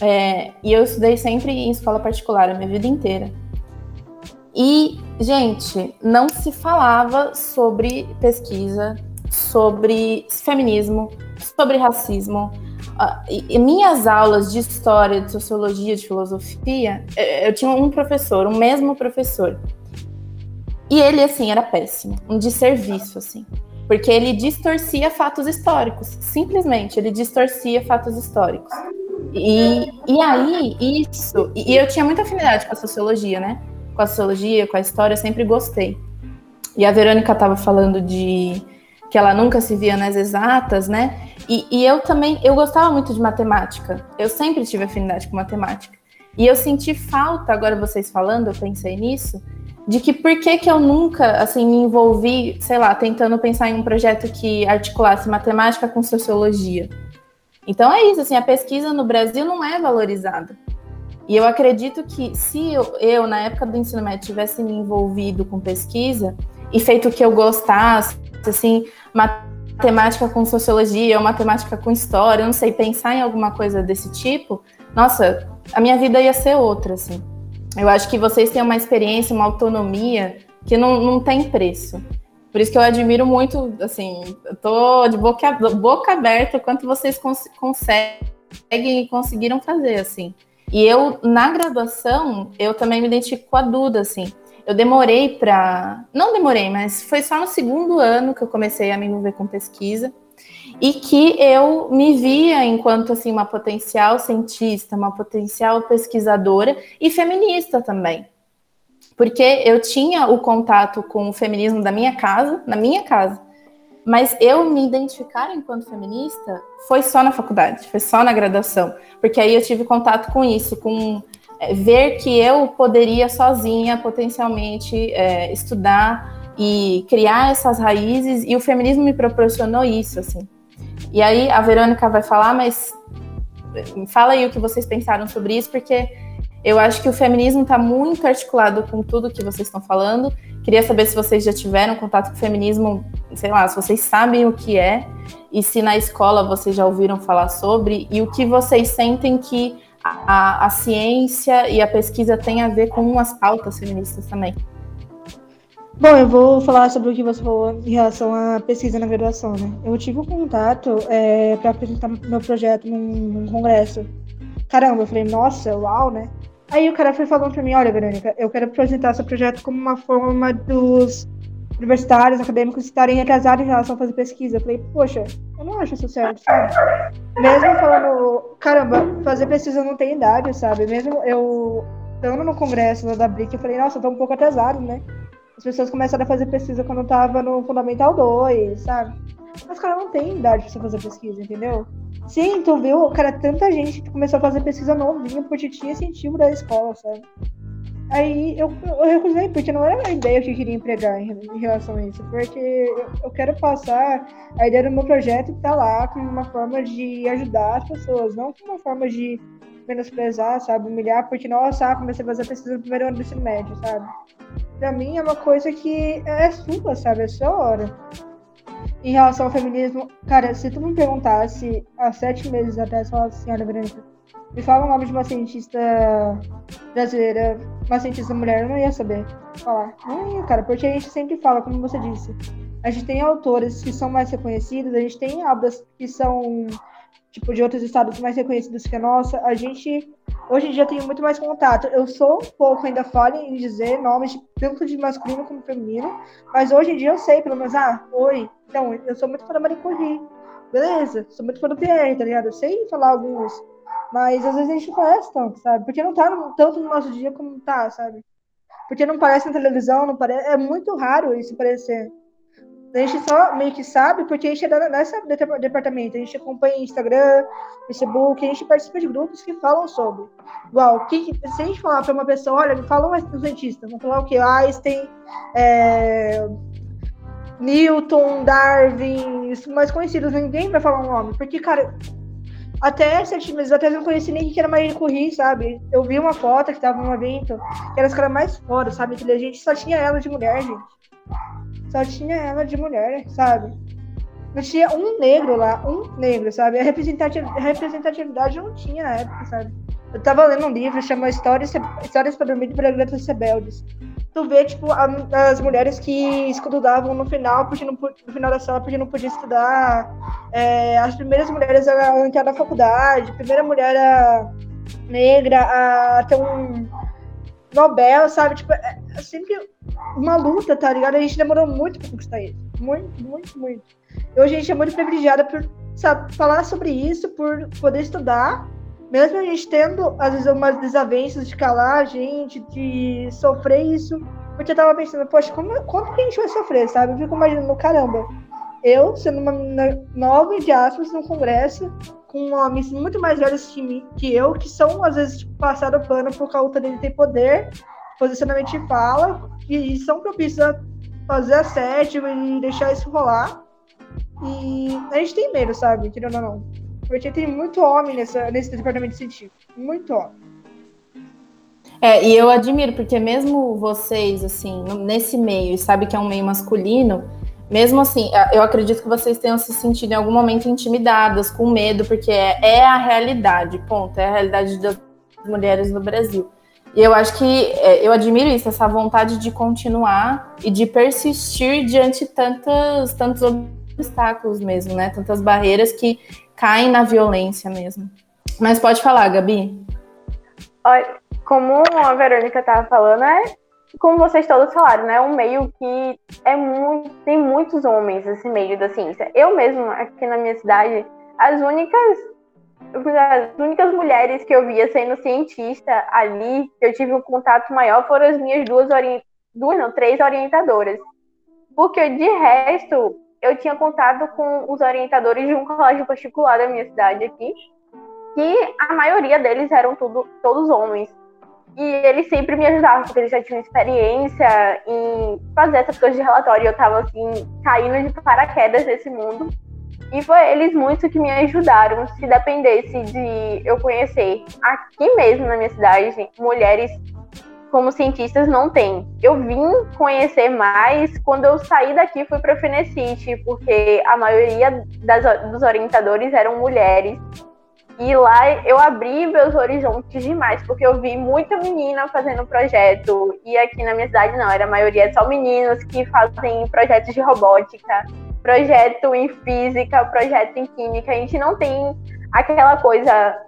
é, e eu estudei sempre em escola particular a minha vida inteira. E, gente, não se falava sobre pesquisa, sobre feminismo, sobre racismo, e minhas aulas de história, de sociologia, de filosofia, é, eu tinha um professor, um mesmo professor. E ele, assim, era péssimo, um desserviço, assim. Porque ele distorcia fatos históricos, simplesmente, ele distorcia fatos históricos. E, e aí, isso. E eu tinha muita afinidade com a sociologia, né? Com a sociologia, com a história, eu sempre gostei. E a Verônica estava falando de que ela nunca se via nas exatas, né? E, e, eu também, eu gostava muito de matemática. Eu sempre tive afinidade com matemática. E eu senti falta, agora vocês falando, eu pensei nisso, de que por que que eu nunca, assim, me envolvi, sei lá, tentando pensar em um projeto que articulasse matemática com sociologia. Então é isso, assim, a pesquisa no Brasil não é valorizada. E eu acredito que se eu, eu na época do ensino médio, tivesse me envolvido com pesquisa e feito o que eu gostasse, assim, matemática com sociologia, ou matemática com história, não sei, pensar em alguma coisa desse tipo, nossa, a minha vida ia ser outra, assim. Eu acho que vocês têm uma experiência, uma autonomia que não, não tem preço. Por isso que eu admiro muito, assim, eu tô de boca, boca aberta quanto vocês cons conseguem e conseguiram fazer, assim. E eu, na graduação, eu também me identifico com a Duda, assim eu demorei para. Não demorei, mas foi só no segundo ano que eu comecei a me envolver com pesquisa e que eu me via enquanto assim uma potencial cientista, uma potencial pesquisadora e feminista também. Porque eu tinha o contato com o feminismo da minha casa, na minha casa, mas eu me identificar enquanto feminista foi só na faculdade, foi só na graduação, porque aí eu tive contato com isso, com ver que eu poderia sozinha potencialmente é, estudar e criar essas raízes e o feminismo me proporcionou isso assim e aí a Verônica vai falar mas fala aí o que vocês pensaram sobre isso porque Eu acho que o feminismo está muito articulado com tudo que vocês estão falando. Queria saber se vocês já tiveram contato com o feminismo, sei lá, se vocês sabem o que é e se na escola vocês já ouviram falar sobre e o que vocês sentem que a, a ciência e a pesquisa têm a ver com as pautas feministas também. Bom, eu vou falar sobre o que você falou em relação à pesquisa na graduação, né? Eu tive um contato é, para apresentar meu projeto num, num, congresso. Caramba, eu falei, nossa, uau, né? Aí o cara foi falando para mim, olha, Verônica, eu quero apresentar seu projeto como uma forma dos universitários, acadêmicos estarem atrasados em relação a fazer pesquisa. Eu falei, poxa, eu não acho isso certo, sabe? Mesmo falando, caramba, fazer pesquisa não tem idade, sabe? Mesmo eu estando no congresso da BRIC, eu falei, nossa, eu tô um pouco atrasado, né? As pessoas começaram a fazer pesquisa quando eu tava no Fundamental 2, sabe? Mas, cara, não tem idade pra você fazer pesquisa, entendeu? Sim, tu viu, cara, tanta gente que começou a fazer pesquisa novinha porque tinha incentivo da escola, sabe? Aí eu, eu recusei, porque não era a ideia que eu queria empregar em, em relação a isso, porque eu, eu, quero passar a ideia do meu projeto que tá lá como uma forma de ajudar as pessoas, não como uma forma de menosprezar, sabe, humilhar, porque, nossa, ah, comecei a fazer pesquisa no primeiro ano do ensino médio, sabe? Pra mim é uma coisa que é sua, sabe, é sua hora. Em relação ao feminismo, cara, se tu me perguntasse há sete meses atrás, falasse assim, olha, Verônica, me fala o nome de uma cientista brasileira, uma cientista mulher, eu não ia saber falar. Não ia, cara, porque a gente sempre fala, como você disse. A gente tem autores que são mais reconhecidos, a gente tem obras que são tipo, de outros estados mais reconhecidos que a nossa, a gente hoje em dia tem muito mais contato. Eu sou um pouco ainda falha em dizer nomes tanto de masculino como feminino, mas hoje em dia eu sei, pelo menos, ah, oi, então, eu sou muito fã da Marie Curie, beleza, sou muito fã do Pierre, tá ligado? Eu sei falar alguns, mas às vezes a gente não conhece tanto, sabe? Porque não tá no, tanto no nosso dia como tá, sabe? Porque não parece na televisão, não parece, é muito raro isso parecer. A gente só meio que sabe porque a gente é nessa departamento. A gente acompanha Instagram, Facebook, a gente participa de grupos que falam sobre. Igual, que, se a gente falar para uma pessoa, olha, me fala um cientista, vamos falar o quê? Einstein, é, Newton, Darwin, os mais conhecidos, ninguém vai falar um nome. Porque, cara, até sete meses até eu não conheci nem que era Maria Curie, sabe? Eu vi uma foto que tava num evento, que era as caras mais foda, sabe? Que a gente só tinha ela de mulher, gente. Só tinha ela de mulher, sabe? Não tinha um negro lá, um negro, sabe? A representatividade não tinha na época, sabe? Eu tava lendo um livro chamado Histórias, Histórias para Dormir para Garotas Rebeldes. Tu vê, tipo, a, as mulheres que estudavam no final, porque não, no final da sala, porque não podia estudar. É, as primeiras mulheres a entrar na faculdade, a primeira mulher a, negra a ter um Nobel, sabe? Tipo, é, é sempre uma luta, tá ligado? A gente demorou muito pra conquistar isso. Muito, muito, muito. Hoje a gente é muito privilegiada por sabe, falar sobre isso, por poder estudar, mesmo a gente tendo, às vezes, umas desavenças de calar a gente, de sofrer isso. Porque eu tava pensando, poxa, como, como que a gente vai sofrer, sabe? Eu fico imaginando, caramba, eu, sendo uma menina nova, de aspas, no congresso, com homens muito mais velhos que, mim, que eu, que são, às vezes, tipo, passado pano por causa dele ter poder, posicionamento de fala, e são propícios a fazer assédio e deixar isso rolar. E a gente tem medo, sabe? Querendo ou não. Porque tem muito homem nessa, nesse departamento científico. Muito homem. É, e eu admiro, porque mesmo vocês, assim, nesse meio, sabe que é um meio masculino, mesmo assim, eu acredito que vocês tenham se sentido em algum momento intimidadas, com medo, porque é, é a realidade, ponto, é a realidade das mulheres no Brasil. E eu acho que é, eu admiro isso, essa vontade de continuar e de persistir diante tantos, tantos obstáculos mesmo, né? Tantas barreiras que caem na violência mesmo. Mas pode falar, Gabi. Olha, como a Verônica estava falando, é como vocês todos falaram, né? Um meio que é muito, tem muitos homens esse meio da ciência. Eu mesmo, aqui na minha cidade, as únicas as únicas mulheres que eu via sendo cientista ali, que eu tive um contato maior, foram as minhas duas, duas não, três orientadoras. Porque de resto, eu tinha contato com os orientadores de um colégio particular da minha cidade aqui, que a maioria deles eram tudo, todos homens. E eles sempre me ajudavam, porque eles já tinham experiência em fazer essas coisas de relatório. Eu tava, assim, caindo de paraquedas nesse mundo. E foi eles muito que me ajudaram. Se dependesse de eu conhecer aqui mesmo na minha cidade, mulheres como cientistas não tem. Eu vim conhecer mais quando eu saí daqui fui para o Fenecite, porque a maioria das, dos orientadores eram mulheres. E lá eu abri meus horizontes demais, porque eu vi muita menina fazendo projeto. E aqui na minha cidade não, era a maioria só meninos que fazem projetos de robótica, projeto em física, projeto em química. A gente não tem aquela coisa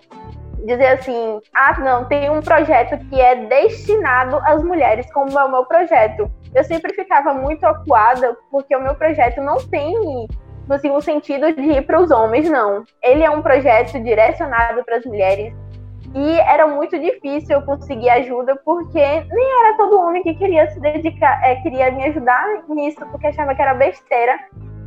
dizer assim, ah, não, tem um projeto que é destinado às mulheres, como é o meu projeto. Eu sempre ficava muito acuada, porque o meu projeto não tem assim, o sentido de ir para os homens, não. Ele é um projeto direcionado para as mulheres. E era muito difícil eu conseguir ajuda, porque nem era todo homem que queria se dedicar, é, queria me ajudar nisso, porque achava que era besteira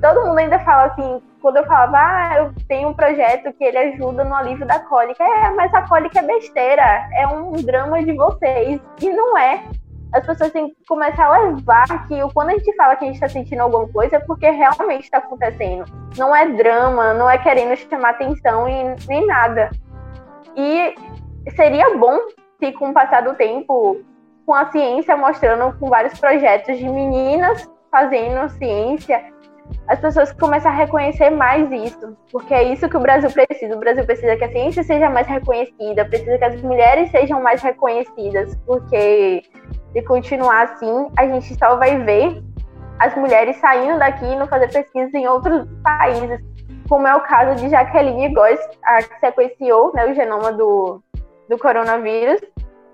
todo mundo ainda fala assim, quando eu falava, ah, eu tenho um projeto que ele ajuda no alívio da cólica. É, mas a cólica é besteira, é um drama de vocês. E não é. As pessoas têm que começar a levar que quando a gente fala que a gente está sentindo alguma coisa é porque realmente está acontecendo. Não é drama, não é querendo chamar atenção e nem nada. E seria bom se com o passar do tempo, com a ciência mostrando com vários projetos de meninas fazendo ciência, as pessoas começam a reconhecer mais isso, porque é isso que o Brasil precisa. O Brasil precisa que a ciência seja mais reconhecida, precisa que as mulheres sejam mais reconhecidas, porque se continuar assim, a gente só vai ver as mulheres saindo daqui e não fazer pesquisas em outros países, como é o caso de Jacqueline Góes, a que sequenciou né, o genoma do, do coronavírus,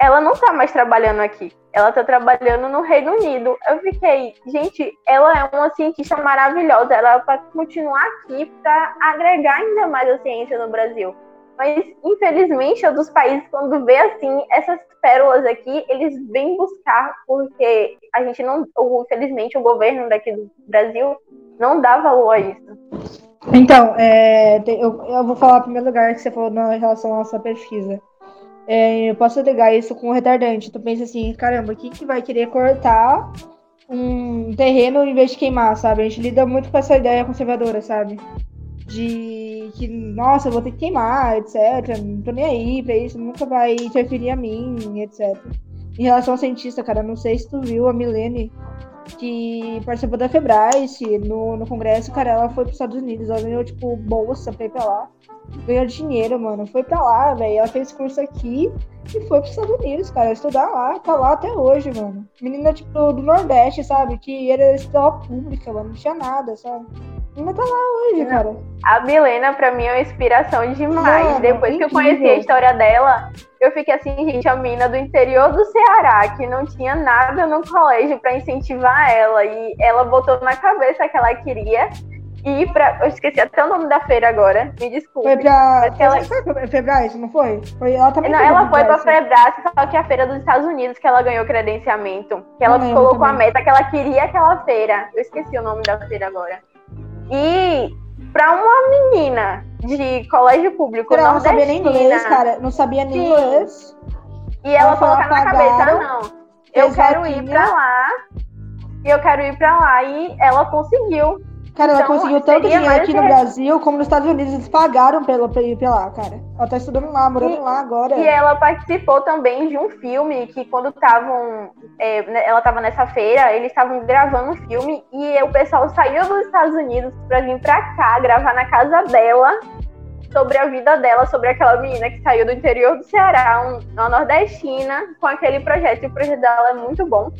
ela não está mais trabalhando aqui. Ela está trabalhando no Reino Unido. Eu fiquei, gente, ela é uma cientista maravilhosa. Ela vai continuar aqui para agregar ainda mais a ciência no Brasil. Mas, infelizmente, outros países, quando vê assim, essas pérolas aqui, eles vêm buscar, porque a gente não, ou, infelizmente, o governo daqui do Brasil não dá valor a isso. Então, é, eu, eu vou falar em primeiro lugar que você falou na relação à nossa pesquisa é, eu posso ligar isso com retardante. Tu pensa assim, caramba, quem que vai querer cortar um terreno em vez de queimar, sabe? A gente lida muito com essa ideia conservadora, sabe? De que, nossa, eu vou ter que queimar, etc. Não tô nem aí pra isso, nunca vai interferir a mim, etc. Em relação ao cientista, cara, não sei se tu viu a Milene, que participou da Febras no, no congresso, cara, ela foi pros Estados Unidos, ela ganhou, tipo, bolsa pra ir pra lá ganhou dinheiro, mano. Foi pra lá, velho. Ela fez curso aqui e foi pros Estados Unidos, cara. Estudar lá, tá lá até hoje, mano. Menina, tipo, do Nordeste, sabe? Que era escola pública, mano. Não tinha nada, sabe? Menina tá lá hoje, cara. A Milena, pra mim, é uma inspiração demais. Mano, Depois que eu conheci a história dela, eu fiquei assim, gente, a mina do interior do Ceará, que não tinha nada no colégio para incentivar ela. E ela botou na cabeça que ela queria ir pra. Eu esqueci até o nome da feira agora, me desculpe. Foi pra. Ela... Foi pra Febras, não foi? foi ela também não, ela foi pra Febras, só que a feira dos Estados Unidos que ela ganhou credenciamento. Que ela não colocou a meta que ela queria aquela feira. Eu esqueci o nome da feira agora. E pra uma menina de colégio público ela não sabia nem inglês, cara. Não sabia nem inglês. E ela, ela colocar na cabeça, não. Eu quero ir pra lá. E eu quero ir pra lá. E ela conseguiu. Cara, ela então, conseguiu tanto dinheiro aqui no Brasil como nos Estados Unidos. Eles pagaram pela, pra ir pra lá, cara. Ela tá estudando lá, morando e, lá agora. E ela participou também de um filme que quando estavam. É, né, ela tava nessa feira, eles estavam gravando um filme e o pessoal saiu dos Estados Unidos pra vir pra cá gravar na casa dela sobre a vida dela, sobre aquela menina que saiu do interior do Ceará, um, uma nordestina, com aquele projeto. E o projeto dela é muito bom.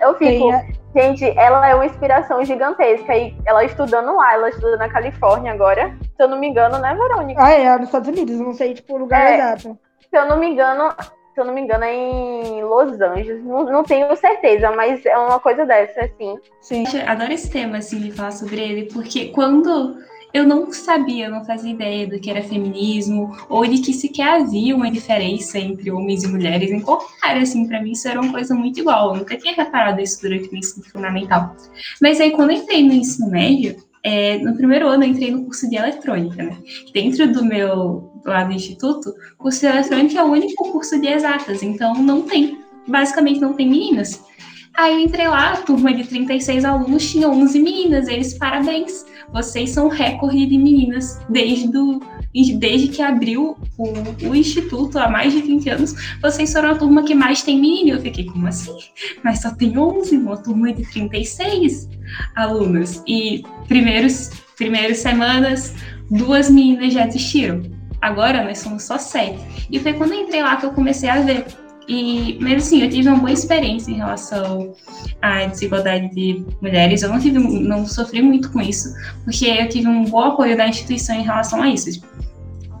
Eu fico. Sim, Gente, ela é uma inspiração gigantesca. E ela estudando lá, ela estuda na Califórnia agora. Se eu não me engano, né, Verônica? Ah, é, nos Estados Unidos, não sei, tipo, o lugar é, exato. Se eu não me engano, se eu não me engano, é em Los Angeles. Não, não tenho certeza, mas é uma coisa dessa, assim. Sim. Adoro esse tema, assim, de falar sobre ele, porque quando eu não sabia, não fazia ideia do que era feminismo, ou de que sequer havia uma diferença entre homens e mulheres em qualquer área, assim, para mim isso era uma coisa muito igual, eu nunca tinha reparado isso durante o ensino fundamental. Mas aí, quando eu entrei no ensino médio, é, no primeiro ano eu entrei no curso de eletrônica, né? Dentro do meu, lá do instituto, o curso de eletrônica é o único curso de exatas, então não tem, basicamente não tem meninas. Aí eu entrei lá, a turma de 36 alunos tinha 11 meninas, eles, parabéns, vocês são recorde de meninas desde, do, desde que abriu o, o instituto há mais de 20 anos. Vocês foram a turma que mais tem menino. Eu fiquei, como assim? Mas só tem 11, uma turma de 36 alunas. E primeiros, primeiras semanas, duas meninas já desistiram. Agora nós somos só sete. E foi quando eu entrei lá que eu comecei a ver e, mas assim, eu tive uma boa experiência em relação à desigualdade de mulheres. Eu não tive, não sofri muito com isso, porque eu tive um bom apoio da instituição em relação a isso.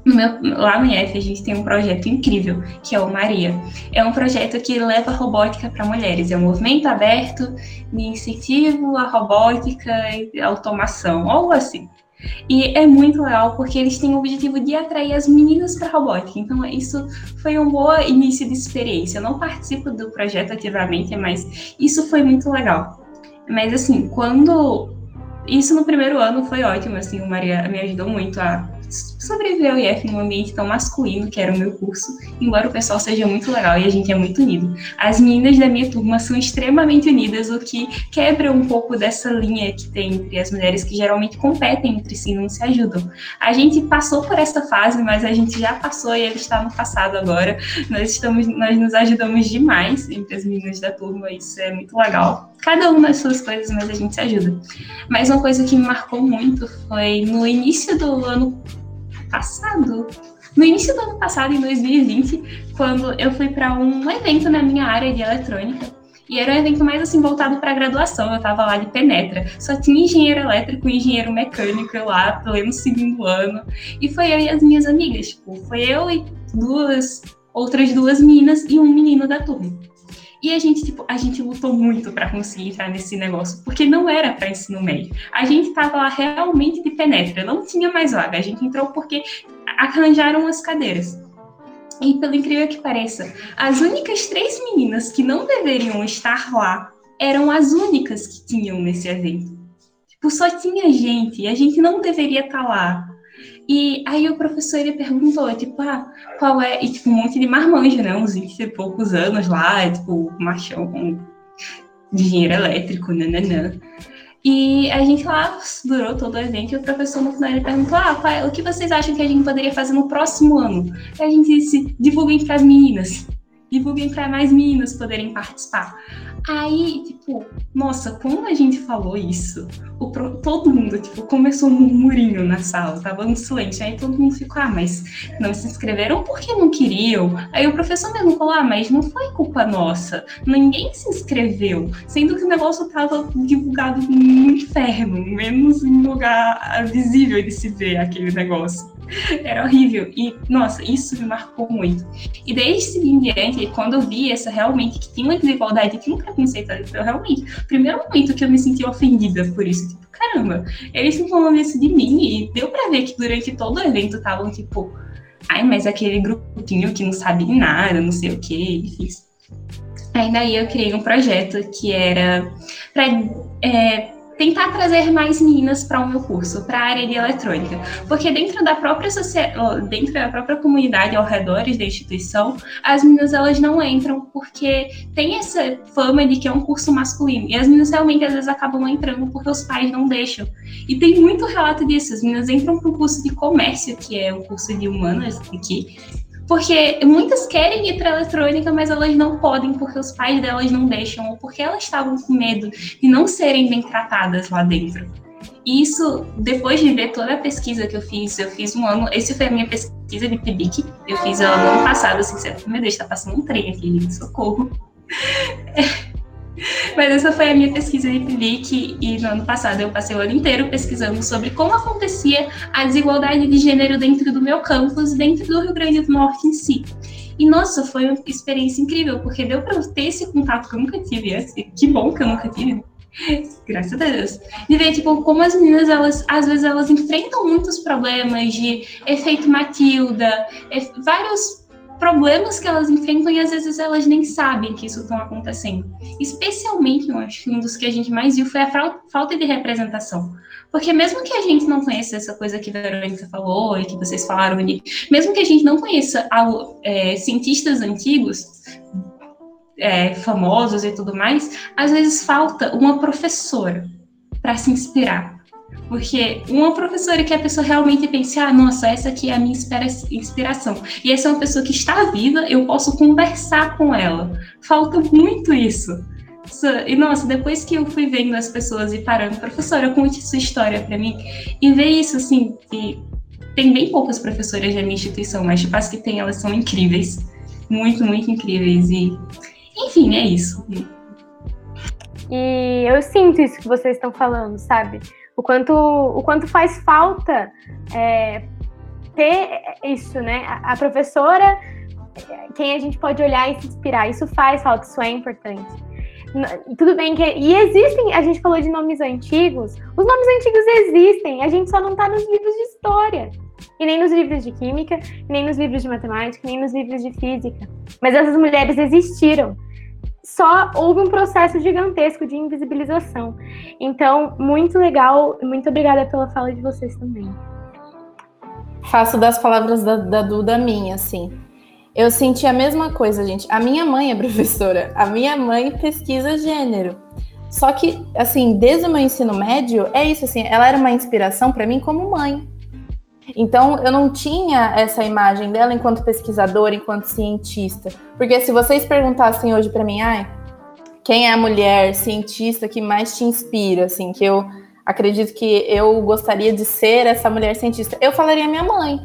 No meu, lá no IF a gente tem um projeto incrível, que é o Maria. É um projeto que leva robótica para mulheres. É um movimento aberto de incentivo à robótica e automação, algo assim. E é muito legal porque eles têm o objetivo de atrair as meninas para robótica. Então, isso foi um bom início de experiência. Eu não participo do projeto ativamente, mas isso foi muito legal. Mas, assim, quando. Isso no primeiro ano foi ótimo, assim, o Maria me ajudou muito a sobreviver ao IF num ambiente tão masculino, que era o meu curso, embora o pessoal seja muito legal e a gente é muito unido. As meninas da minha turma são extremamente unidas, o que quebra um pouco dessa linha que tem entre as mulheres que geralmente competem entre si, não se ajudam. A gente passou por essa fase, mas a gente já passou e ele está no passado agora. Nós estamos, nós nos ajudamos demais entre as meninas da turma, isso é muito legal. Cada uma nas suas coisas, mas a gente se ajuda. Mas uma coisa que me marcou muito foi no início do ano passado, no início do ano passado, em 2020, quando eu fui para um evento na minha área de eletrônica. E era um evento mais assim voltado para graduação. Eu estava lá de penetra. Só tinha engenheiro elétrico e engenheiro mecânico lá, pleno segundo ano. E foi eu e as minhas amigas. Tipo, foi eu e duas, outras duas meninas e um menino da turma. E a gente, tipo, a gente lutou muito para conseguir entrar nesse negócio, porque não era para ensino médio. A gente tava lá realmente de penetra, não tinha mais vaga. A gente entrou porque arranjaram as cadeiras. E pelo incrível que pareça, as únicas três meninas que não deveriam estar lá eram as únicas que tinham nesse evento. Tipo, só tinha gente, a gente não deveria estar tá lá. E aí o professor ele perguntou, tipo, ah, qual é? E tipo, um monte de marmanjo, né? Uns 20 e poucos anos lá, tipo, machão com engenheiro elétrico, nananã. E a gente lá durou todo o evento e o professor no final ele perguntou: ah, pai, o que vocês acham que a gente poderia fazer no próximo ano? E a gente disse: divulguem para as meninas divulguem para mais meninas poderem participar. Aí, tipo, nossa, quando a gente falou isso, o, todo mundo, tipo, começou um murmurinho na sala, tava no silêncio. Aí todo mundo ficou, ah, mas não se inscreveram porque não queriam. Aí o professor mesmo falou, ah, mas não foi culpa nossa, ninguém se inscreveu. Sendo que o negócio tava divulgado no inferno, menos em lugar visível de se ver aquele negócio. Era horrível. E, nossa, isso me marcou muito. E desde em diante, quando eu vi essa realmente que tinha uma desigualdade, que nunca preconceito, eu realmente, o primeiro momento que eu me senti ofendida por isso, tipo, caramba, eles estão falando isso de mim, e deu pra ver que durante todo o evento estavam, tipo, ai, mas aquele grupinho que não sabe nada, não sei o que, enfim. Aí daí eu criei um projeto que era para é, tentar trazer mais meninas para o meu curso, para a área de eletrônica, porque dentro da própria dentro da própria comunidade ao redor da instituição, as meninas elas não entram porque tem essa fama de que é um curso masculino. E as meninas realmente às vezes acabam entrando porque os pais não deixam. E tem muito relato disso, as meninas entram para o curso de comércio, que é um curso de humanas, que porque muitas querem ir para eletrônica, mas elas não podem porque os pais delas não deixam, ou porque elas estavam com medo de não serem bem tratadas lá dentro. E isso, depois de ver toda a pesquisa que eu fiz, eu fiz um ano, esse foi a minha pesquisa de PIBIC, eu fiz ela no ano passado, assim, meu Deus, tá passando um trem aqui, socorro. Mas essa foi a minha pesquisa de PIBIC e no ano passado eu passei o ano inteiro pesquisando sobre como acontecia a desigualdade de gênero dentro do meu campus, dentro do Rio Grande do Norte em si. E nossa, foi uma experiência incrível, porque deu para ter esse contato que eu nunca tive. Que bom que eu nunca tive. Graças a Deus. De ver, tipo, como as meninas, elas, às vezes, elas enfrentam muitos problemas de efeito Matilda, vários problemas que elas enfrentam e às vezes elas nem sabem que isso está acontecendo. Especialmente, eu acho um dos que a gente mais viu foi a falta de representação. Porque mesmo que a gente não conheça essa coisa que a Verônica falou e que vocês falaram ali, mesmo que a gente não conheça é, cientistas antigos, é, famosos e tudo mais, às vezes falta uma professora para se inspirar Porque uma professora que a pessoa realmente pense, ah, nossa, essa aqui é a minha inspiração. E essa é uma pessoa que está viva, eu posso conversar com ela. Falta muito isso. E nossa, depois que eu fui vendo as pessoas e parando, professora, conte sua história para mim. E ver isso, assim, que tem bem poucas professoras na minha instituição, mas tipo, as que tem, elas são incríveis. Muito, muito incríveis. E, enfim, é isso. E eu sinto isso que vocês estão falando, sabe? O quanto, o quanto faz falta é, ter isso, né? A, a professora, quem a gente pode olhar e se inspirar, isso faz falta, isso é importante. Tudo bem que. E existem, a gente falou de nomes antigos, os nomes antigos existem, a gente só não está nos livros de história. E nem nos livros de química, nem nos livros de matemática, nem nos livros de física. Mas essas mulheres existiram. Só houve um processo gigantesco de invisibilização. Então, muito legal. Muito obrigada pela fala de vocês também. Faço das palavras da, da Duda minha, assim. Eu senti a mesma coisa, gente. A minha mãe é professora. A minha mãe pesquisa gênero. Só que, assim, desde o meu ensino médio, é isso, assim, ela era uma inspiração para mim como mãe. Então, eu não tinha essa imagem dela enquanto pesquisadora, enquanto cientista. Porque se vocês perguntassem hoje para mim, ai, quem é a mulher cientista que mais te inspira, assim, que eu acredito que eu gostaria de ser essa mulher cientista, eu falaria minha mãe,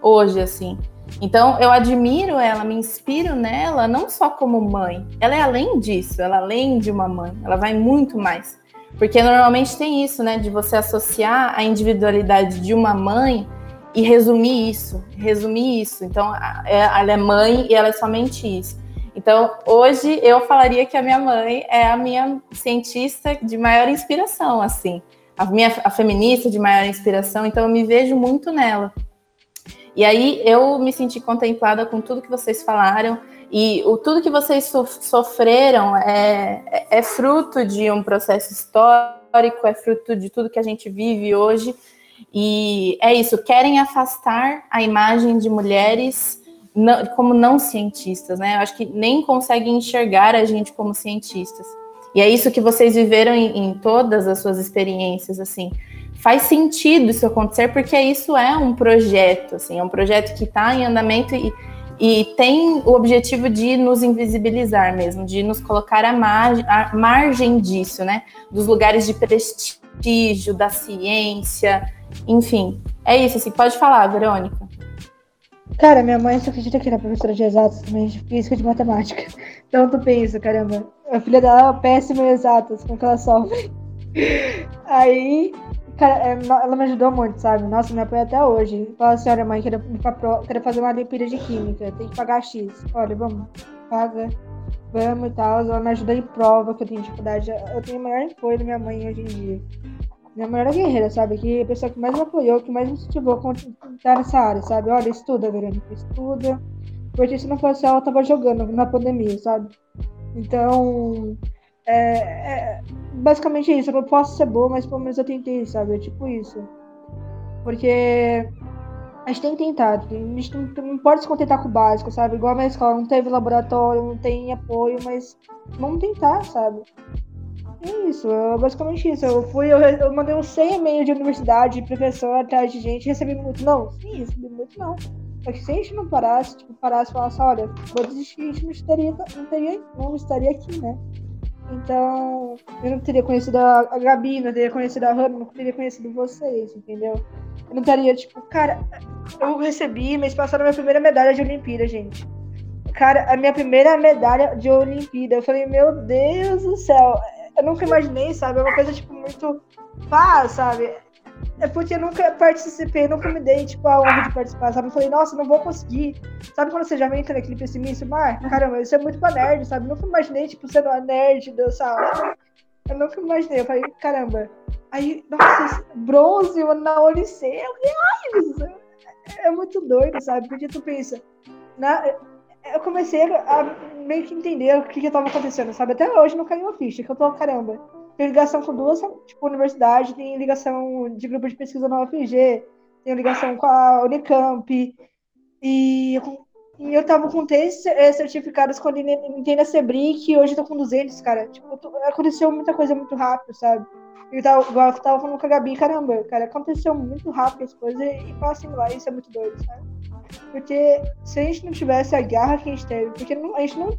hoje, assim. Então, eu admiro ela, me inspiro nela, não só como mãe, ela é além disso, ela é além de uma mãe, ela vai muito mais. Porque normalmente tem isso, né, de você associar a individualidade de uma mãe e resumir isso, resumir isso. Então, é, ela é mãe e ela é somente isso. Então, hoje eu falaria que a minha mãe é a minha cientista de maior inspiração, assim, a minha a feminista de maior inspiração. Então, eu me vejo muito nela. E aí eu me senti contemplada com tudo que vocês falaram e o tudo que vocês so, sofreram é, é, é fruto de um processo histórico, é fruto de tudo que a gente vive hoje. E é isso, querem afastar a imagem de mulheres não, como não cientistas, né? Eu acho que nem conseguem enxergar a gente como cientistas. E é isso que vocês viveram em, em todas as suas experiências, assim faz sentido isso acontecer porque isso é um projeto, assim, é um projeto que está em andamento e, e tem o objetivo de nos invisibilizar mesmo, de nos colocar à margem, à margem disso, né? Dos lugares de prestígio, da ciência, enfim. É isso, assim, pode falar, Verônica. Cara, minha mãe só acredita que era professora de exatos, também de física e de matemática. Então tu pensa, caramba, a filha dela é péssima em exatas, com que ela sofre. Aí Cara, é, ela me ajudou muito, sabe? Nossa, me apoia até hoje. Fala assim, olha, mãe, quero, quero fazer uma Olimpíada de Química, tem que pagar X. Olha, vamos, paga, vamos e tal. Ela me ajuda em prova, que eu tenho dificuldade. Eu tenho o maior apoio da minha mãe hoje em dia. Minha era guerreira, sabe? Que a pessoa que mais me apoiou, que mais me incentivou a estar nessa área, sabe? Olha, estuda, Verônica, estuda. Porque se não fosse ela, eu tava jogando na pandemia, sabe? Então, é, é, basicamente isso. Eu posso ser boa, mas pelo menos eu tentei, sabe? É tipo isso. Porque a gente tem que tentar. A gente não, não pode se contentar com o básico, sabe? Igual a minha escola, não teve laboratório, não tem apoio, mas vamos tentar, sabe? É isso, é basicamente isso. Eu fui, eu, eu mandei um 100 e-mail de universidade, de professor atrás de gente, recebi muito. Não, sim, recebi muito não. Só que se a gente não parasse, tipo, parasse e falasse, olha, vou desistir, a gente não estaria, não, teria, não estaria aqui, né? Então, eu não teria conhecido a Gabi, não teria conhecido a Hannah, não teria conhecido vocês, entendeu? Eu não teria, tipo, cara, eu recebi mês passado a minha primeira medalha de Olimpíada, gente. Cara, a minha primeira medalha de Olimpíada. Eu falei, meu Deus do céu. Eu nunca imaginei, sabe? É uma coisa, tipo, muito fácil, sabe? É porque nunca participei, nunca me dei, tipo, a honra de participar, sabe? Eu falei, nossa, não vou conseguir. Sabe quando você já entra naquele pessimismo? Ah, caramba, isso é muito pra nerd, sabe? Nunca imaginei, tipo, sendo uma nerd dessa aula. Eu nunca imaginei. Eu falei, caramba. Aí, nossa, bronze na OLC. Eu falei, ai, isso é muito doido, sabe? Porque tu pensa, na, eu comecei a meio que entender o que que tava acontecendo, sabe? Até hoje não caiu a ficha, que eu tô, caramba tem ligação com duas tipo, universidades, tem ligação de grupo de pesquisa na UFG, tem ligação com a Unicamp. E, e eu tava com três eh, certificados quando entrei na Sebri, que hoje eu tô com 200, cara. Tipo, aconteceu muita coisa muito rápido, sabe? Eu tava, igual eu tava falando com a Gabi, caramba, cara, aconteceu muito rápido as coisas e passam lá, isso é muito doido, sabe? Porque se a gente não tivesse a garra que a gente teve, porque não, a gente não.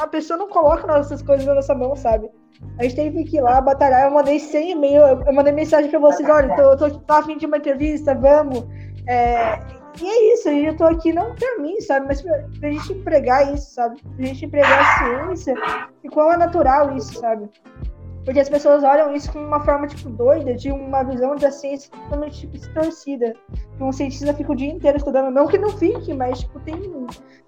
A pessoa não coloca nossas coisas na nossa mão, sabe? A gente teve que ir lá batalhar. Eu mandei 100 e-mail, eu mandei mensagem pra vocês: olha, tô, tô, tô a fim de uma entrevista, vamos. É, e é isso, eu tô aqui não pra mim, sabe? Mas pra, pra gente empregar isso, sabe? Pra gente empregar a ciência e qual é natural isso, sabe? Porque as pessoas olham isso como uma forma, tipo, doida, de uma visão da ciência totalmente, tipo, distorcida. Que um cientista fica o dia inteiro estudando. Não que não fique, mas, tipo, tem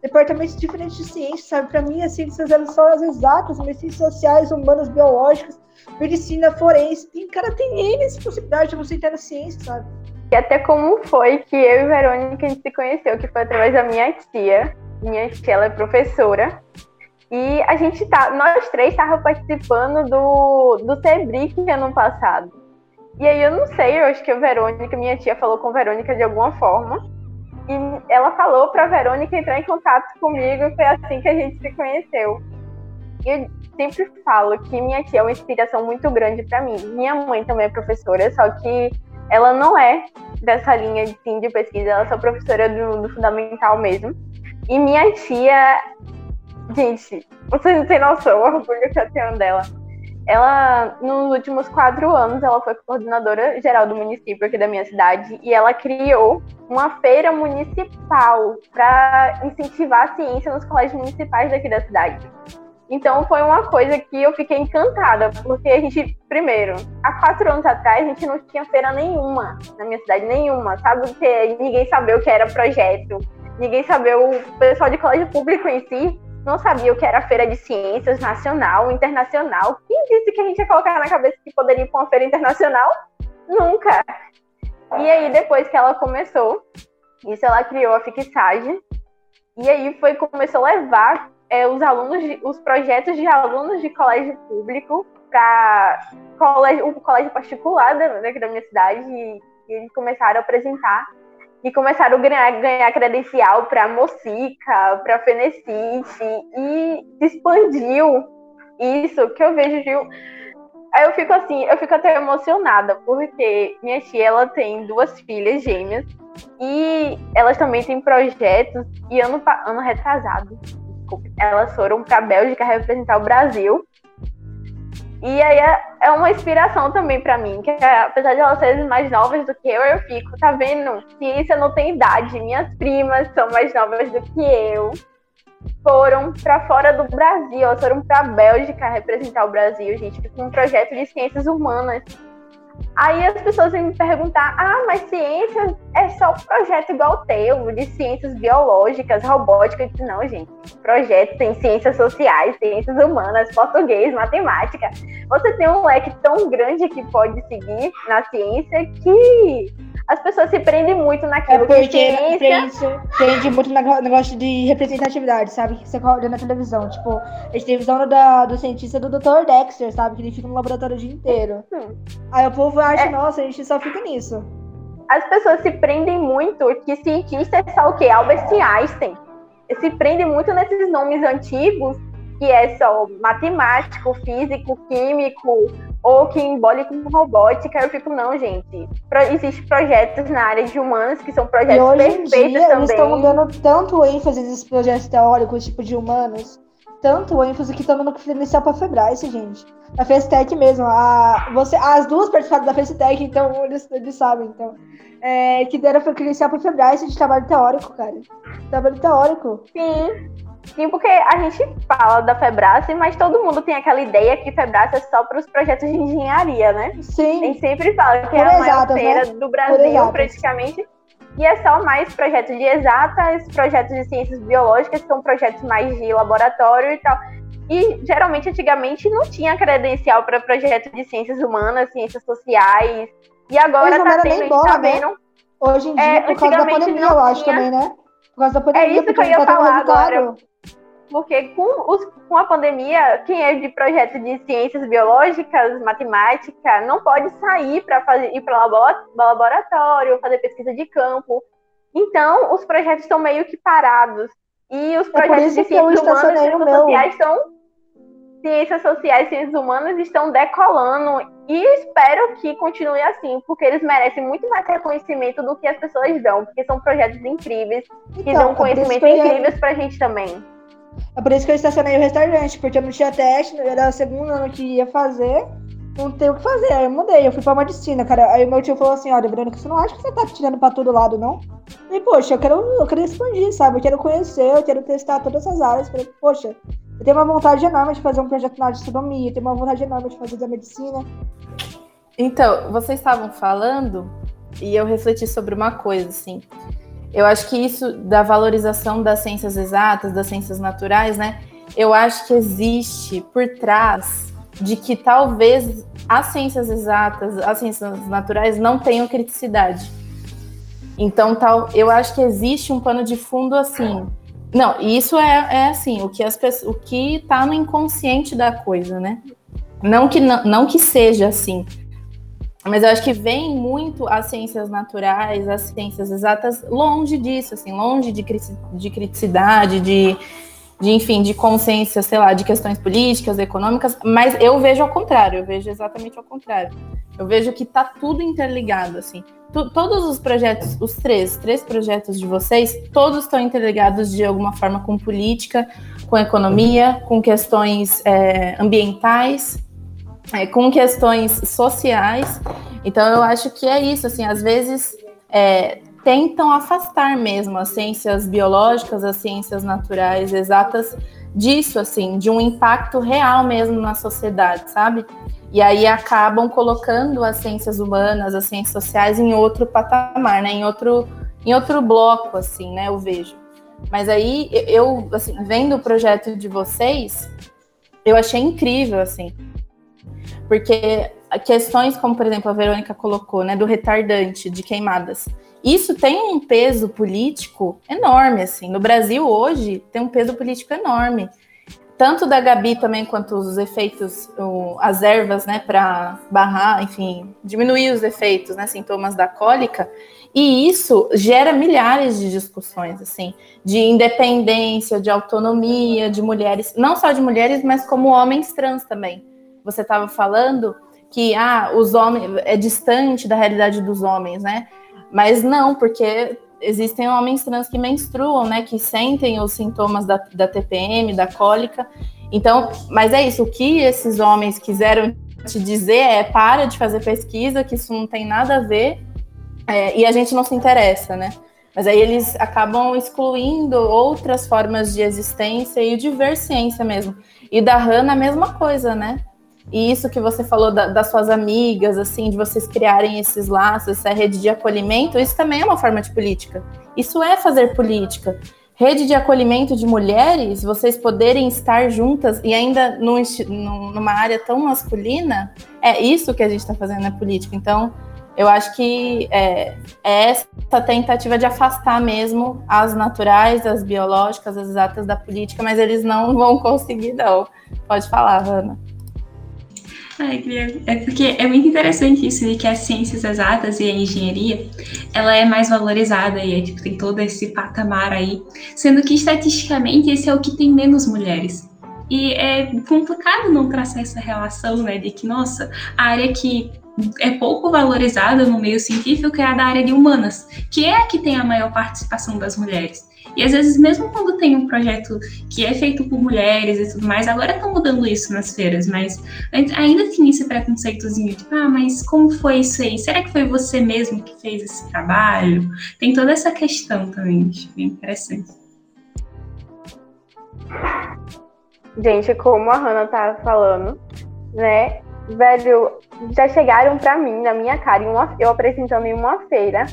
departamentos diferentes de ciência, sabe? Pra mim, as ciências, elas são as exatas, mas ciências sociais, humanas, biológicas, medicina, forense. Tem, cara, tem N possibilidades de você entrar na ciência, sabe? E até como foi que eu e Verônica a gente se conheceu, que foi através da minha tia. Minha tia, ela é professora. E a gente tá, nós três estávamos participando do, do Sebric ano passado. E aí eu não sei, eu acho que a Verônica, minha tia falou com a Verônica de alguma forma. E ela falou para a Verônica entrar em contato comigo e foi assim que a gente se conheceu. Eu sempre falo que minha tia é uma inspiração muito grande para mim. Minha mãe também é professora, só que ela não é dessa linha de, sim, de pesquisa, ela é só professora do, do fundamental mesmo. E minha tia Gente, vocês não têm noção o orgulho que eu tenho dela. Ela, nos últimos quatro anos, ela foi coordenadora geral do município aqui da minha cidade e ela criou uma feira municipal para incentivar a ciência nos colégios municipais daqui da cidade. Então foi uma coisa que eu fiquei encantada, porque a gente, primeiro, há quatro anos atrás, a gente não tinha feira nenhuma na minha cidade, nenhuma, sabe? Porque ninguém sabia o que era projeto, ninguém sabia o pessoal de colégio público em si não sabia o que era feira de ciências nacional, internacional. Quem disse que a gente ia colocar na cabeça que poderia ir para uma feira internacional? Nunca. E aí, depois que ela começou, isso ela criou a fixagem. E aí foi começou a levar é, os alunos, de, os projetos de alunos de colégio público para colégio, o colégio particular daqui da minha cidade. E, e eles começaram a apresentar e começaram a ganhar, ganhar credencial para Mocica, para Fenecite, e se expandiu isso que eu vejo de. Aí eu fico assim, eu fico até emocionada, porque minha tia ela tem duas filhas gêmeas e elas também têm projetos, e ano, ano retrasado, desculpe, elas foram para a Bélgica representar o Brasil e aí é, é uma inspiração também para mim, que é, apesar de elas serem mais novas do que eu, eu fico, tá vendo? Ciência não tem idade. Minhas primas são mais novas do que eu. Foram para fora do Brasil, elas foram para Bélgica representar o Brasil, gente, com um projeto de ciências humanas. Aí as pessoas vêm me perguntar: ah, mas ciências é só projeto igual o teu, de ciências biológicas, robótica. Disse, não, gente. Projeto tem ciências sociais, ciências humanas, português, matemática. Você tem um leque tão grande que pode seguir na ciência que as pessoas se prendem muito naquilo é porque que ciência... prende, prende muito no negócio de representatividade, sabe? Que você olha na televisão. Tipo, a gente tem visão da, do cientista do Dr. Dexter, sabe? Que ele fica no laboratório o dia inteiro. Hum. Aí o povo acha, é... nossa, a gente só fica nisso. As pessoas se prendem muito que cientista é só o quê? Albert Einstein. Se prendem muito nesses nomes antigos, que é só matemático, físico, químico, ou que embole com robótica, eu fico, não, gente. Pro, Existem projetos na área de humanos que são projetos e hoje perfeitos em dia, também. Eles estão dando tanto ênfase nesses projetos teóricos, tipo de humanos, tanto ênfase que estão dando credencial para Febras, gente. A Festec mesmo. A, você, as duas participaram da Festec, então eles, eles sabem, então. É, que deram credencial para Febras de trabalho teórico, cara. Trabalho teórico. Sim. Sim, porque a gente fala da Febrace, mas todo mundo tem aquela ideia que Febrace é só para os projetos de engenharia, né? Sim. A gente sempre fala que Por é a maior feira né? do Brasil, praticamente. E é só mais projetos de exatas, projetos de ciências biológicas, que são projetos mais de laboratório e tal. E geralmente, antigamente, não tinha credencial para projetos de ciências humanas, ciências sociais. E agora está tendo, bola, tá né? vendo? Hoje em dia, é, por causa da pandemia, eu acho tinha... também, né? Por causa da pandemia. É isso que eu ia falar agora porque com, os, com a pandemia, quem é de projeto de ciências biológicas, matemática, não pode sair para ir para laboratório, fazer pesquisa de campo. Então, os projetos estão meio que parados. E os é projetos de ciências humanas e sociais estão ciências sociais e ciências humanas estão decolando e espero que continue assim, porque eles merecem muito mais reconhecimento do que as pessoas dão, porque são projetos incríveis que então, dão é conhecimento é incríveis pra gente também. É por isso que eu estacionei o restaurante, porque eu não tinha teste, era o segundo ano que ia fazer, não tem o que fazer. Aí eu mudei, eu fui pra medicina, cara. Aí meu tio falou assim: olha, Breno, você não acha que você tá tirando pra todo lado, não? E, poxa, eu quero, eu quero expandir, sabe? Eu quero conhecer, eu quero testar todas essas áreas. Falei, poxa, eu tenho uma vontade enorme de fazer um projeto na astronomia, eu tenho uma vontade enorme de fazer da medicina. Então, vocês estavam falando, e eu refleti sobre uma coisa, assim. Eu acho que isso da valorização das ciências exatas, das ciências naturais, né? Eu acho que existe por trás de que talvez as ciências exatas, as ciências naturais não tenham criticidade. Então, tal, eu acho que existe um pano de fundo assim. Não, isso é, é assim, o que as o que está no inconsciente da coisa, né? Não que não, não que seja assim, mas eu acho que vem muito as ciências naturais, as ciências exatas longe disso, assim, longe de, de criticidade, de de enfim, de consciência, sei lá, de questões políticas, econômicas, mas eu vejo ao contrário, eu vejo exatamente ao contrário. Eu vejo que tá tudo interligado, assim. todos os projetos, os três, três projetos de vocês, todos estão interligados de alguma forma com política, com economia, com questões é, ambientais, é, com questões sociais. Então eu acho que é isso, assim, às vezes é, tentam afastar mesmo as ciências biológicas, as ciências naturais exatas disso, assim, de um impacto real mesmo na sociedade, sabe? E aí acabam colocando as ciências humanas, as ciências sociais em outro patamar, né? Em outro, em outro bloco, assim, né? Eu vejo. Mas aí eu, assim, vendo o projeto de vocês, eu achei incrível, assim, porque questões como, por exemplo, a Verônica colocou, né, do retardante de queimadas isso tem um peso político enorme, assim. No Brasil, hoje, tem um peso político enorme. Tanto da Gabi também, quanto os efeitos, as ervas, né, para barrar, enfim, diminuir os efeitos, né, sintomas da cólica. E isso gera milhares de discussões, assim, de independência, de autonomia de mulheres, não só de mulheres, mas como homens trans também. Você estava falando que ah, os homens é distante da realidade dos homens, né? Mas não, porque existem homens trans que menstruam, né? Que sentem os sintomas da, da TPM, da cólica. Então, mas é isso, o que esses homens quiseram te dizer é para de fazer pesquisa, que isso não tem nada a ver, é, e a gente não se interessa, né? Mas aí eles acabam excluindo outras formas de existência e de ver ciência mesmo. E da Hannah, a mesma coisa, né? E isso que você falou da, das suas amigas, assim, de vocês criarem esses laços, essa rede de acolhimento, isso também é uma forma de política. Isso é fazer política. Rede de acolhimento de mulheres, vocês poderem estar juntas e ainda num, numa área tão masculina, é isso que a gente está fazendo na política. Então, eu acho que é, é essa tentativa de afastar mesmo as naturais, as biológicas, as exatas da política, mas eles não vão conseguir, não. Pode falar, Ana. É porque é muito interessante isso de que as ciências exatas e a engenharia, ela é mais valorizada e é, tipo, tem todo esse patamar aí, sendo que estatisticamente esse é o que tem menos mulheres. E é complicado não traçar essa relação, né, de que, nossa, a área que é pouco valorizada no meio científico é a da área de humanas, que é a que tem a maior participação das mulheres. E às vezes, mesmo quando tem um projeto que é feito por mulheres e tudo mais, agora estão mudando isso nas feiras, mas ainda tinha esse preconceitozinho, tipo, ah, mas como foi isso aí? Será que foi você mesmo que fez esse trabalho? Tem toda essa questão também, acho bem interessante. Gente, como a Hannah tá falando, né? Velho, já chegaram pra mim, na minha cara, uma, eu apresentando em uma feira,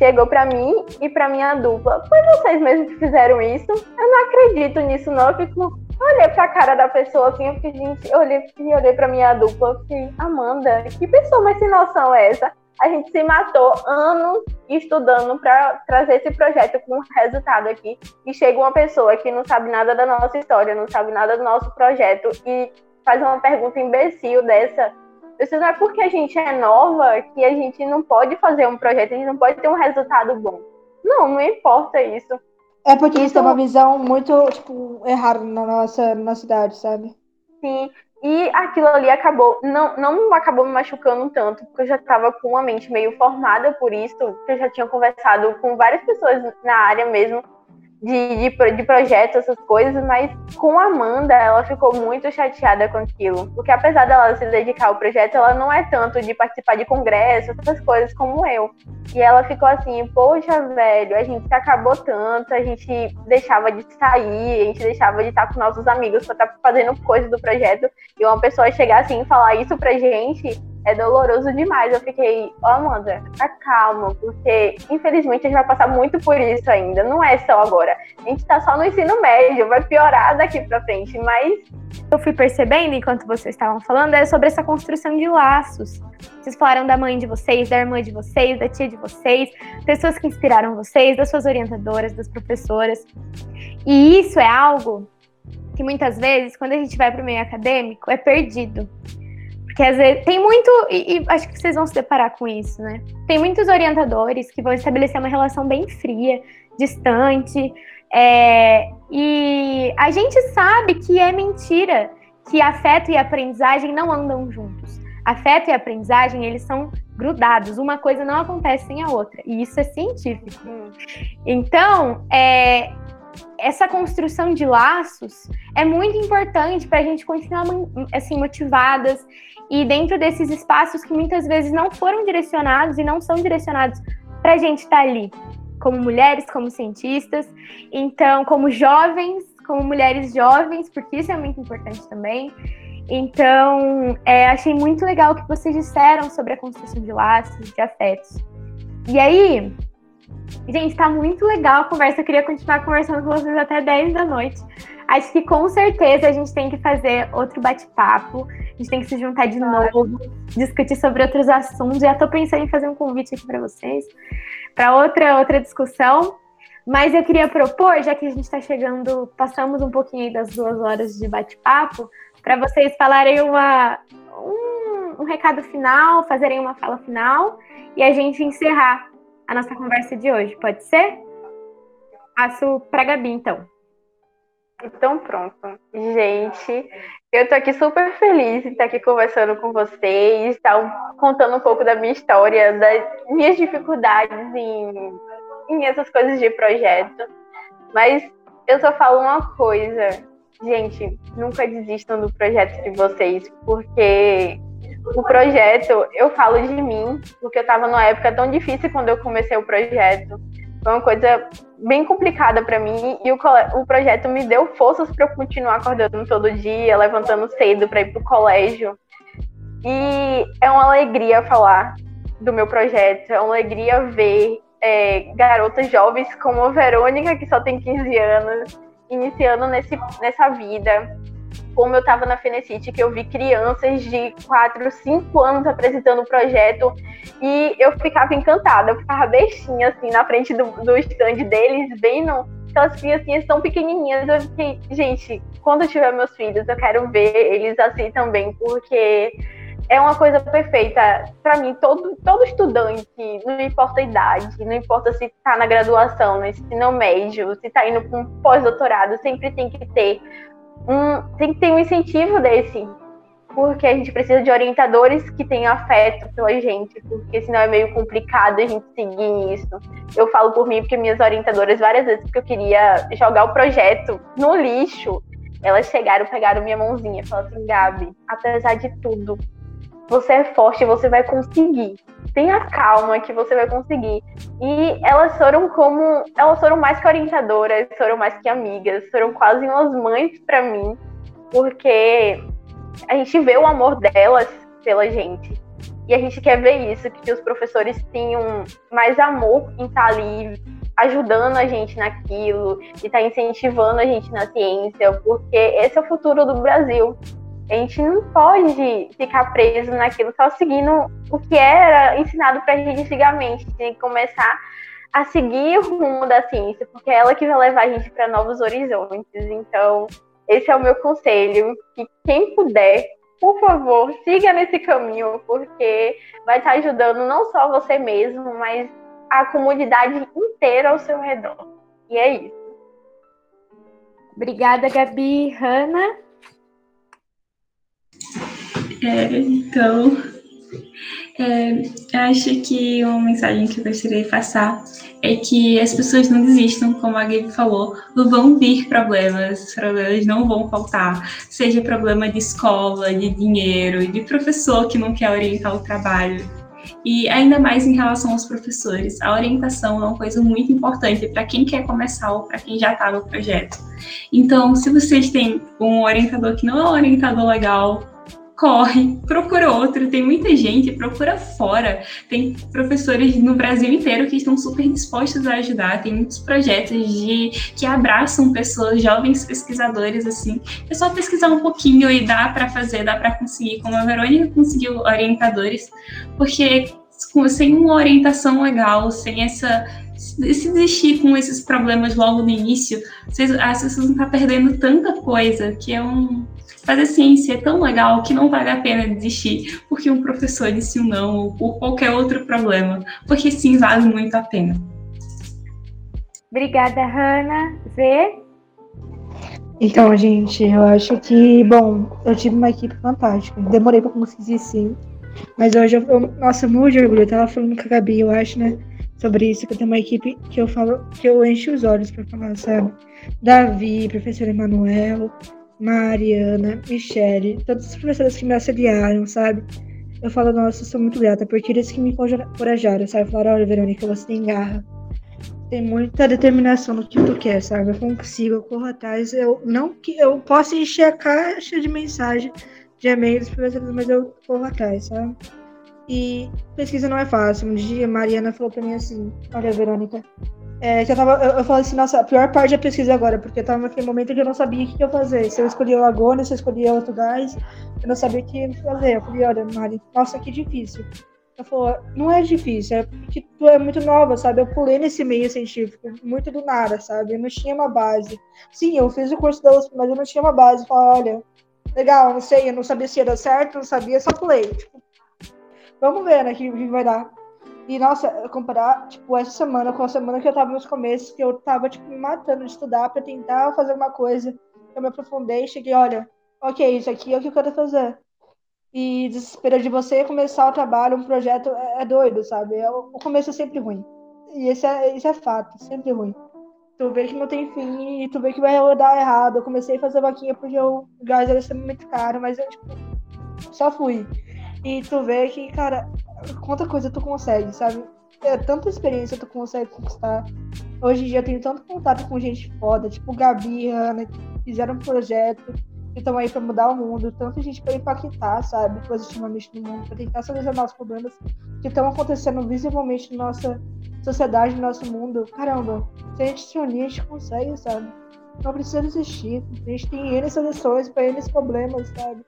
chegou para mim e para minha dupla. Foi vocês mesmos que fizeram isso? Eu não acredito nisso, não. Eu fico. Olhei pra cara da pessoa assim, eu fiquei, gente, eu olhei e olhei pra minha dupla, eu fiquei, Amanda, que pessoa mais sem noção é essa? A gente se matou anos estudando para trazer esse projeto com resultado aqui. E chega uma pessoa que não sabe nada da nossa história, não sabe nada do nosso projeto e faz uma pergunta imbecil dessa isso não é porque a gente é nova que a gente não pode fazer um projeto, a gente não pode ter um resultado bom. Não, não importa isso. É porque isso é uma visão muito, tipo, errada na nossa, na cidade, sabe? Sim, e aquilo ali acabou, não, não acabou me machucando tanto, porque eu já estava com uma mente meio formada por isso, que eu já tinha conversado com várias pessoas na área mesmo, de, de, de projetos, essas coisas, mas com a Amanda, ela ficou muito chateada com aquilo. Porque apesar dela se dedicar ao projeto, ela não é tanto de participar de congressos, essas coisas como eu. E ela ficou assim, poxa, velho, a gente acabou tanto, a gente deixava de sair, a gente deixava de estar com nossos amigos pra estar fazendo coisas do projeto. E uma pessoa chegar assim e falar isso pra gente, é doloroso demais. Eu fiquei, oh, Amanda, calma, porque infelizmente a gente vai passar muito por isso ainda. Não é só agora. A gente tá só no ensino médio, vai piorar daqui pra frente, mas. Eu fui percebendo enquanto vocês estavam falando é sobre essa construção de laços. Vocês falaram da mãe de vocês, da irmã de vocês, da tia de vocês, pessoas que inspiraram vocês, das suas orientadoras, das professoras. E isso é algo que muitas vezes, quando a gente vai para o meio acadêmico, é perdido. Porque às vezes tem muito, e, e, acho que vocês vão se deparar com isso, né? Tem muitos orientadores que vão estabelecer uma relação bem fria, distante, é, e a gente sabe que é mentira que afeto e aprendizagem não andam juntos. Afeto e aprendizagem, eles são grudados, uma coisa não acontece sem a outra, e isso é científico. Hum. Então, é, essa construção de laços é muito importante para a gente continuar assim motivadas e dentro desses espaços que muitas vezes não foram direcionados e não são direcionados para a gente estar tá ali, como mulheres, como cientistas, então, como jovens, como mulheres jovens, porque isso é muito importante também. Então, é, achei muito legal o que vocês disseram sobre a construção de laços, de afetos. E aí, gente, tá muito legal a conversa. Eu queria continuar conversando com vocês até 10 da noite. Acho que com certeza a gente tem que fazer outro bate-papo. A gente tem que se juntar de novo, discutir sobre outros assuntos. Já estou pensando em fazer um convite aqui para vocês, para outra outra discussão. Mas eu queria propor, já que a gente está chegando, passamos um pouquinho das duas horas de bate-papo, para vocês falarem uma, um, um recado final, fazerem uma fala final e a gente encerrar a nossa conversa de hoje. Pode ser? Passo para Gabi, então. Então, pronto. Gente, eu tô aqui super feliz de estar aqui conversando com vocês, estar contando um pouco da minha história, das minhas dificuldades em, em essas coisas de projeto. Mas eu só falo uma coisa. Gente, nunca desistam do projeto de vocês, porque o projeto, eu falo de mim, porque eu estava numa época tão difícil quando eu comecei o projeto. Foi uma coisa bem complicada para mim e o, o projeto me deu forças para eu continuar acordando todo dia, levantando cedo para ir para o colégio. E é uma alegria falar do meu projeto, é uma alegria ver é, garotas jovens como a Verônica, que só tem 15 anos, iniciando nesse, nessa vida, como eu estava na Fenecite, que eu vi crianças de 4, 5 anos apresentando o projeto e eu ficava encantada, eu ficava bestinha assim na frente do, do stand deles, vendo aquelas criancinhas tão pequenininhas. Eu fiquei, gente, quando eu tiver meus filhos, eu quero ver eles assim também, porque é uma coisa perfeita para mim. Todo, todo estudante, não importa a idade, não importa se está na graduação, no ensino médio, se está indo para um pós-doutorado, sempre tem que ter um, tem que ter um incentivo desse, porque a gente precisa de orientadores que tenham afeto pela gente, porque senão é meio complicado a gente seguir nisso. Eu falo por mim porque minhas orientadoras várias vezes porque eu queria jogar o projeto no lixo, elas chegaram, pegaram minha mãozinha e falaram assim, Gabi, apesar de tudo, você é forte, você vai conseguir. Tenha calma que você vai conseguir. E elas foram como, elas foram mais que orientadoras, foram mais que amigas, foram quase umas mães para mim, porque a gente vê o amor delas pela gente. E a gente quer ver isso, que os professores tenham mais amor em estar ali ajudando a gente naquilo, e estar tá incentivando a gente na ciência, porque esse é o futuro do Brasil. A gente não pode ficar preso naquilo, só seguindo o que era ensinado pra gente antigamente. Tem que começar a seguir o rumo da ciência, porque é ela que vai levar a gente para novos horizontes. Então, esse é o meu conselho, que quem puder, por favor, siga nesse caminho, porque vai estar ajudando não só você mesmo, mas a comunidade inteira ao seu redor. E é isso. Obrigada, Gabi. Hanna? É, então, é, acho que uma mensagem que eu gostaria de passar é que as pessoas não desistam, como a Gabe falou, vão vir problemas, problemas não vão faltar, seja problema de escola, de dinheiro, de professor que não quer orientar o trabalho. E ainda mais em relação aos professores, a orientação é uma coisa muito importante para quem quer começar ou para quem já está no projeto. Então, se vocês têm um orientador que não é um orientador legal, corre, procura outro. Tem muita gente, procura fora. Tem professores no Brasil inteiro que estão super dispostos a ajudar. Tem muitos projetos de que abraçam pessoas, jovens pesquisadores assim. É só pesquisar um pouquinho e dá para fazer, dá para conseguir, como a Verônica conseguiu orientadores, porque sem uma orientação legal, sem essa se desistir com esses problemas logo no início, vocês, as pessoas vão estar perdendo tanta coisa que é um fazer ciência é tão legal que não vale a pena desistir porque um professor disse um não ou por qualquer outro problema, porque sim, vale muito a pena. Obrigada, Hanna. Zê? Então, gente, eu acho que, bom, eu tive uma equipe fantástica. Demorei para conseguir sim. Mas hoje eu, eu nossa, muito de orgulho. Eu tava falando com a Gabi, eu acho, né? Sobre isso, que eu tenho uma equipe que eu falo, que eu encho os olhos para falar, sabe? Davi, professor Emanuel, Mariana, Michele, todos os professores que me auxiliaram, sabe? Eu falo, nossa, eu sou muito grata, porque eles que me encorajaram, sabe? Falaram, olha, Verônica, você tem garra, tem muita determinação no que tu quer, sabe? Eu consigo, eu corro atrás. Eu não que eu posso encher a caixa de mensagem de e-mails professores, mas eu corro atrás, sabe? E pesquisa não é fácil. Um dia Mariana falou pra mim assim: Olha, Verônica, é, que eu, tava, eu, eu falei assim, nossa, a pior parte da pesquisa agora, porque eu tava naquele momento que eu não sabia o que, que eu fazer. Se eu escolhia o Lagona, se eu escolhia outro gás, eu não sabia o que fazer. Eu falei, olha, Mari, nossa, que difícil. Ela falou, não é difícil, é porque tu é muito nova, sabe? Eu pulei nesse meio científico, muito do nada, sabe? Eu não tinha uma base. Sim, eu fiz o curso da USP, mas eu não tinha uma base. Eu falei, olha, legal, não sei, eu não sabia se ia dar certo, não sabia, só pulei. Tipo, vamos ver, né, que vai dar. E, nossa, comparar, tipo, essa semana com a semana que eu tava nos começos, que eu tava, tipo, me matando de estudar pra tentar fazer uma coisa. Eu me aprofundei e cheguei, olha, ok, isso aqui é o que eu quero fazer. E desespero de você começar o trabalho, um projeto, é, é doido, sabe? É, o começo é sempre ruim. E esse é, esse é fato, sempre ruim. Tu vê que não tem fim e tu vê que vai dar errado. Eu comecei a fazer vaquinha porque o gás era muito caro, mas eu, tipo, só fui. E tu vê que, cara, quanta coisa tu consegue, sabe? É, tanta experiência tu consegue conquistar. Hoje em dia eu tenho tanto contato com gente foda, tipo Gabi, Ana, que fizeram um projeto que estão aí para mudar o mundo, tanta gente para impactar, sabe, positivamente no mundo, para tentar solucionar os problemas que estão acontecendo visivelmente na nossa sociedade, no nosso mundo. Caramba, se a gente se unir, a gente consegue, sabe? Não precisa desistir. A gente tem N soluções para N problemas, sabe?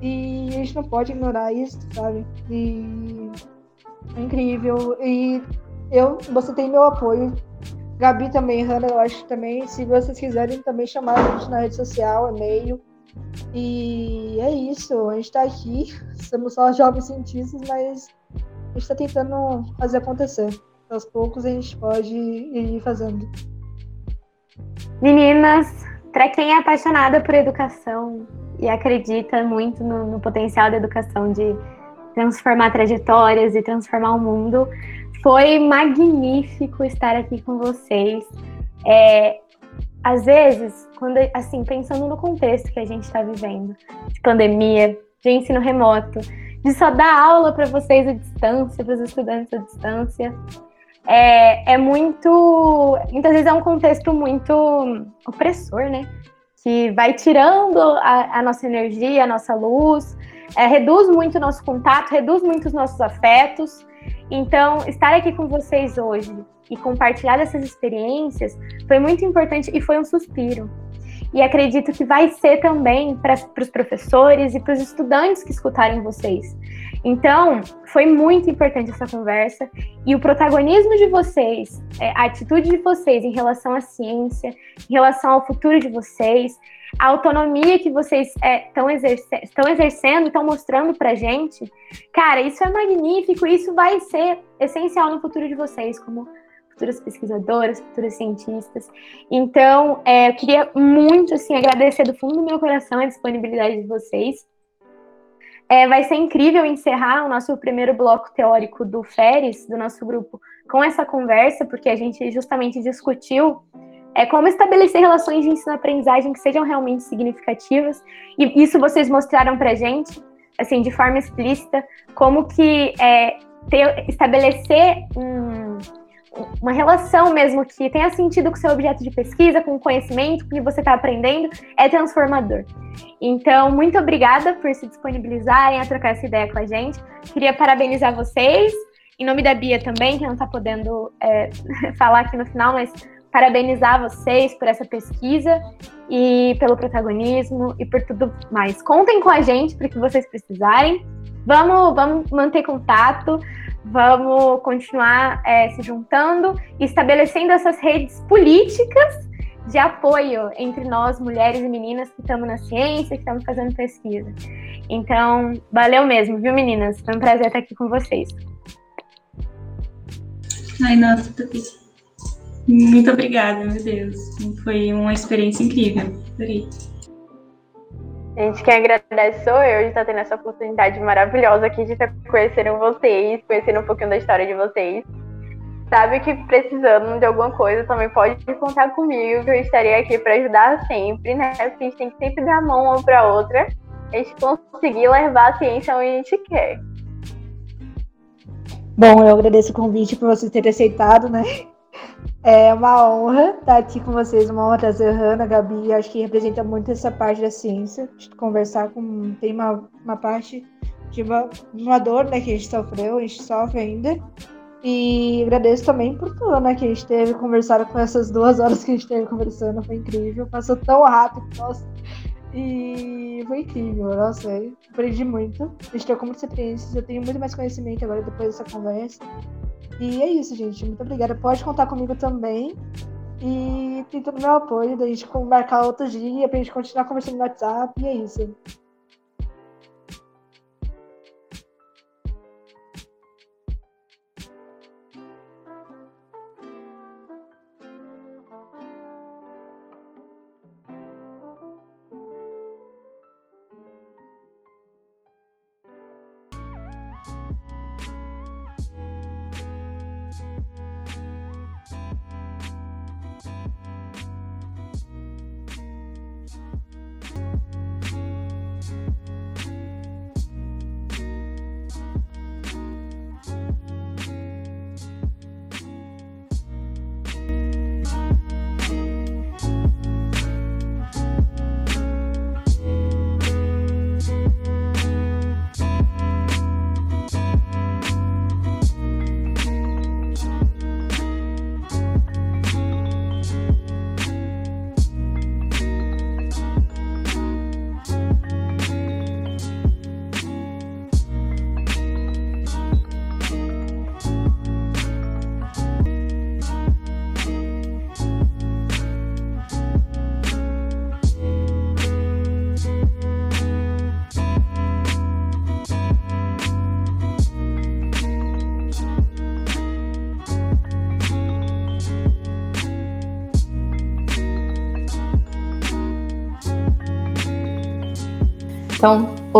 E a gente não pode ignorar isso, sabe? E é incrível. E eu, você tem meu apoio. Gabi também, Hanna, eu acho também. Se vocês quiserem também chamar a gente na rede social, e-mail. E é isso, a gente está aqui. Somos só jovens cientistas, mas a gente está tentando fazer acontecer. Aos poucos a gente pode ir fazendo. Meninas, para quem é apaixonada por educação, e acredita muito no, no potencial da educação de transformar trajetórias e transformar o mundo. Foi magnífico estar aqui com vocês. É, às vezes, quando assim pensando no contexto que a gente está vivendo, de pandemia, de ensino remoto, de só dar aula para vocês à distância, para os estudantes à distância, é, é muito, muitas vezes é um contexto muito opressor, né? que vai tirando a, a nossa energia, a nossa luz, é, reduz muito o nosso contato, reduz muito os nossos afetos. Então, estar aqui com vocês hoje e compartilhar essas experiências foi muito importante e foi um suspiro. E acredito que vai ser também para os professores e para os estudantes que escutarem vocês. Então, foi muito importante essa conversa e o protagonismo de vocês, é, a atitude de vocês em relação à ciência, em relação ao futuro de vocês, a autonomia que vocês estão é, exerce exercendo, estão mostrando para gente, cara, isso é magnífico, isso vai ser essencial no futuro de vocês, como futuras pesquisadoras, futuras cientistas. Então, é, eu queria muito assim agradecer do fundo do meu coração a disponibilidade de vocês é, vai ser incrível encerrar o nosso primeiro bloco teórico do FERES, do nosso grupo, com essa conversa, porque a gente justamente discutiu é como estabelecer relações de ensino-aprendizagem que sejam realmente significativas. E isso vocês mostraram para gente, assim, de forma explícita, como que é, ter, estabelecer um, uma relação mesmo que tenha sentido com o seu objeto de pesquisa, com o conhecimento, o que você está aprendendo, é transformador. Então, muito obrigada por se disponibilizarem a trocar essa ideia com a gente. Queria parabenizar vocês, em nome da Bia também, que não está podendo é, falar aqui no final, mas parabenizar vocês por essa pesquisa e pelo protagonismo e por tudo mais. Contem com a gente para que vocês precisarem. Vamos, vamos manter contato, vamos continuar é, se juntando estabelecendo essas redes políticas de apoio entre nós, mulheres e meninas que estamos na ciência, que estamos fazendo pesquisa. Então, valeu mesmo, viu, meninas? Foi um prazer estar aqui com vocês. Ai, nossa, muito obrigada, meu Deus. Foi uma experiência incrível. Adorei. Gente, quem agradece sou eu de estar tendo essa oportunidade maravilhosa aqui de estar conhecendo vocês, conhecendo um pouquinho da história de vocês. Sabe que precisando de alguma coisa também pode contar comigo, que eu estarei aqui para ajudar sempre, né? Porque a gente tem que sempre dar a mão uma para outra, a gente conseguir levar a ciência onde a gente quer. Bom, eu agradeço o convite por vocês terem aceitado, né? É uma honra estar aqui com vocês, uma honra trazer Hanna, Gabi, acho que representa muito essa parte da ciência, conversar com, tem uma, uma parte de uma, uma dor, né, que a gente sofreu, a gente sofre ainda, e agradeço também por tudo, né, que a gente teve conversado com essas duas horas que a gente teve conversando, foi incrível, passou tão rápido, nossa, e foi incrível, nossa, aprendi muito, a gente trocou muitas experiências, eu tenho muito mais conhecimento agora depois dessa conversa, e é isso, gente. Muito obrigada. Pode contar comigo também. E tem todo o meu apoio da gente marcar outro dia pra gente continuar conversando no WhatsApp. E é isso.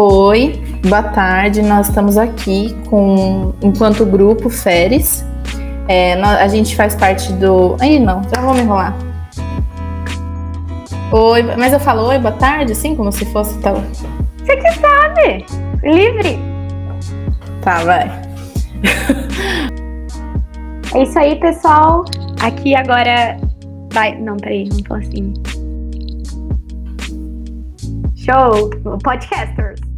Oi, boa tarde. Nós estamos aqui com, enquanto grupo Feres. É, a gente faz parte do. Aí não, já vou me enrolar. Oi, mas eu falo oi, boa tarde, assim, como se fosse tal. Você que sabe! Livre! Tá, vai. é isso aí, pessoal. Aqui agora vai. Não, peraí, não tô assim. Show! Podcasters.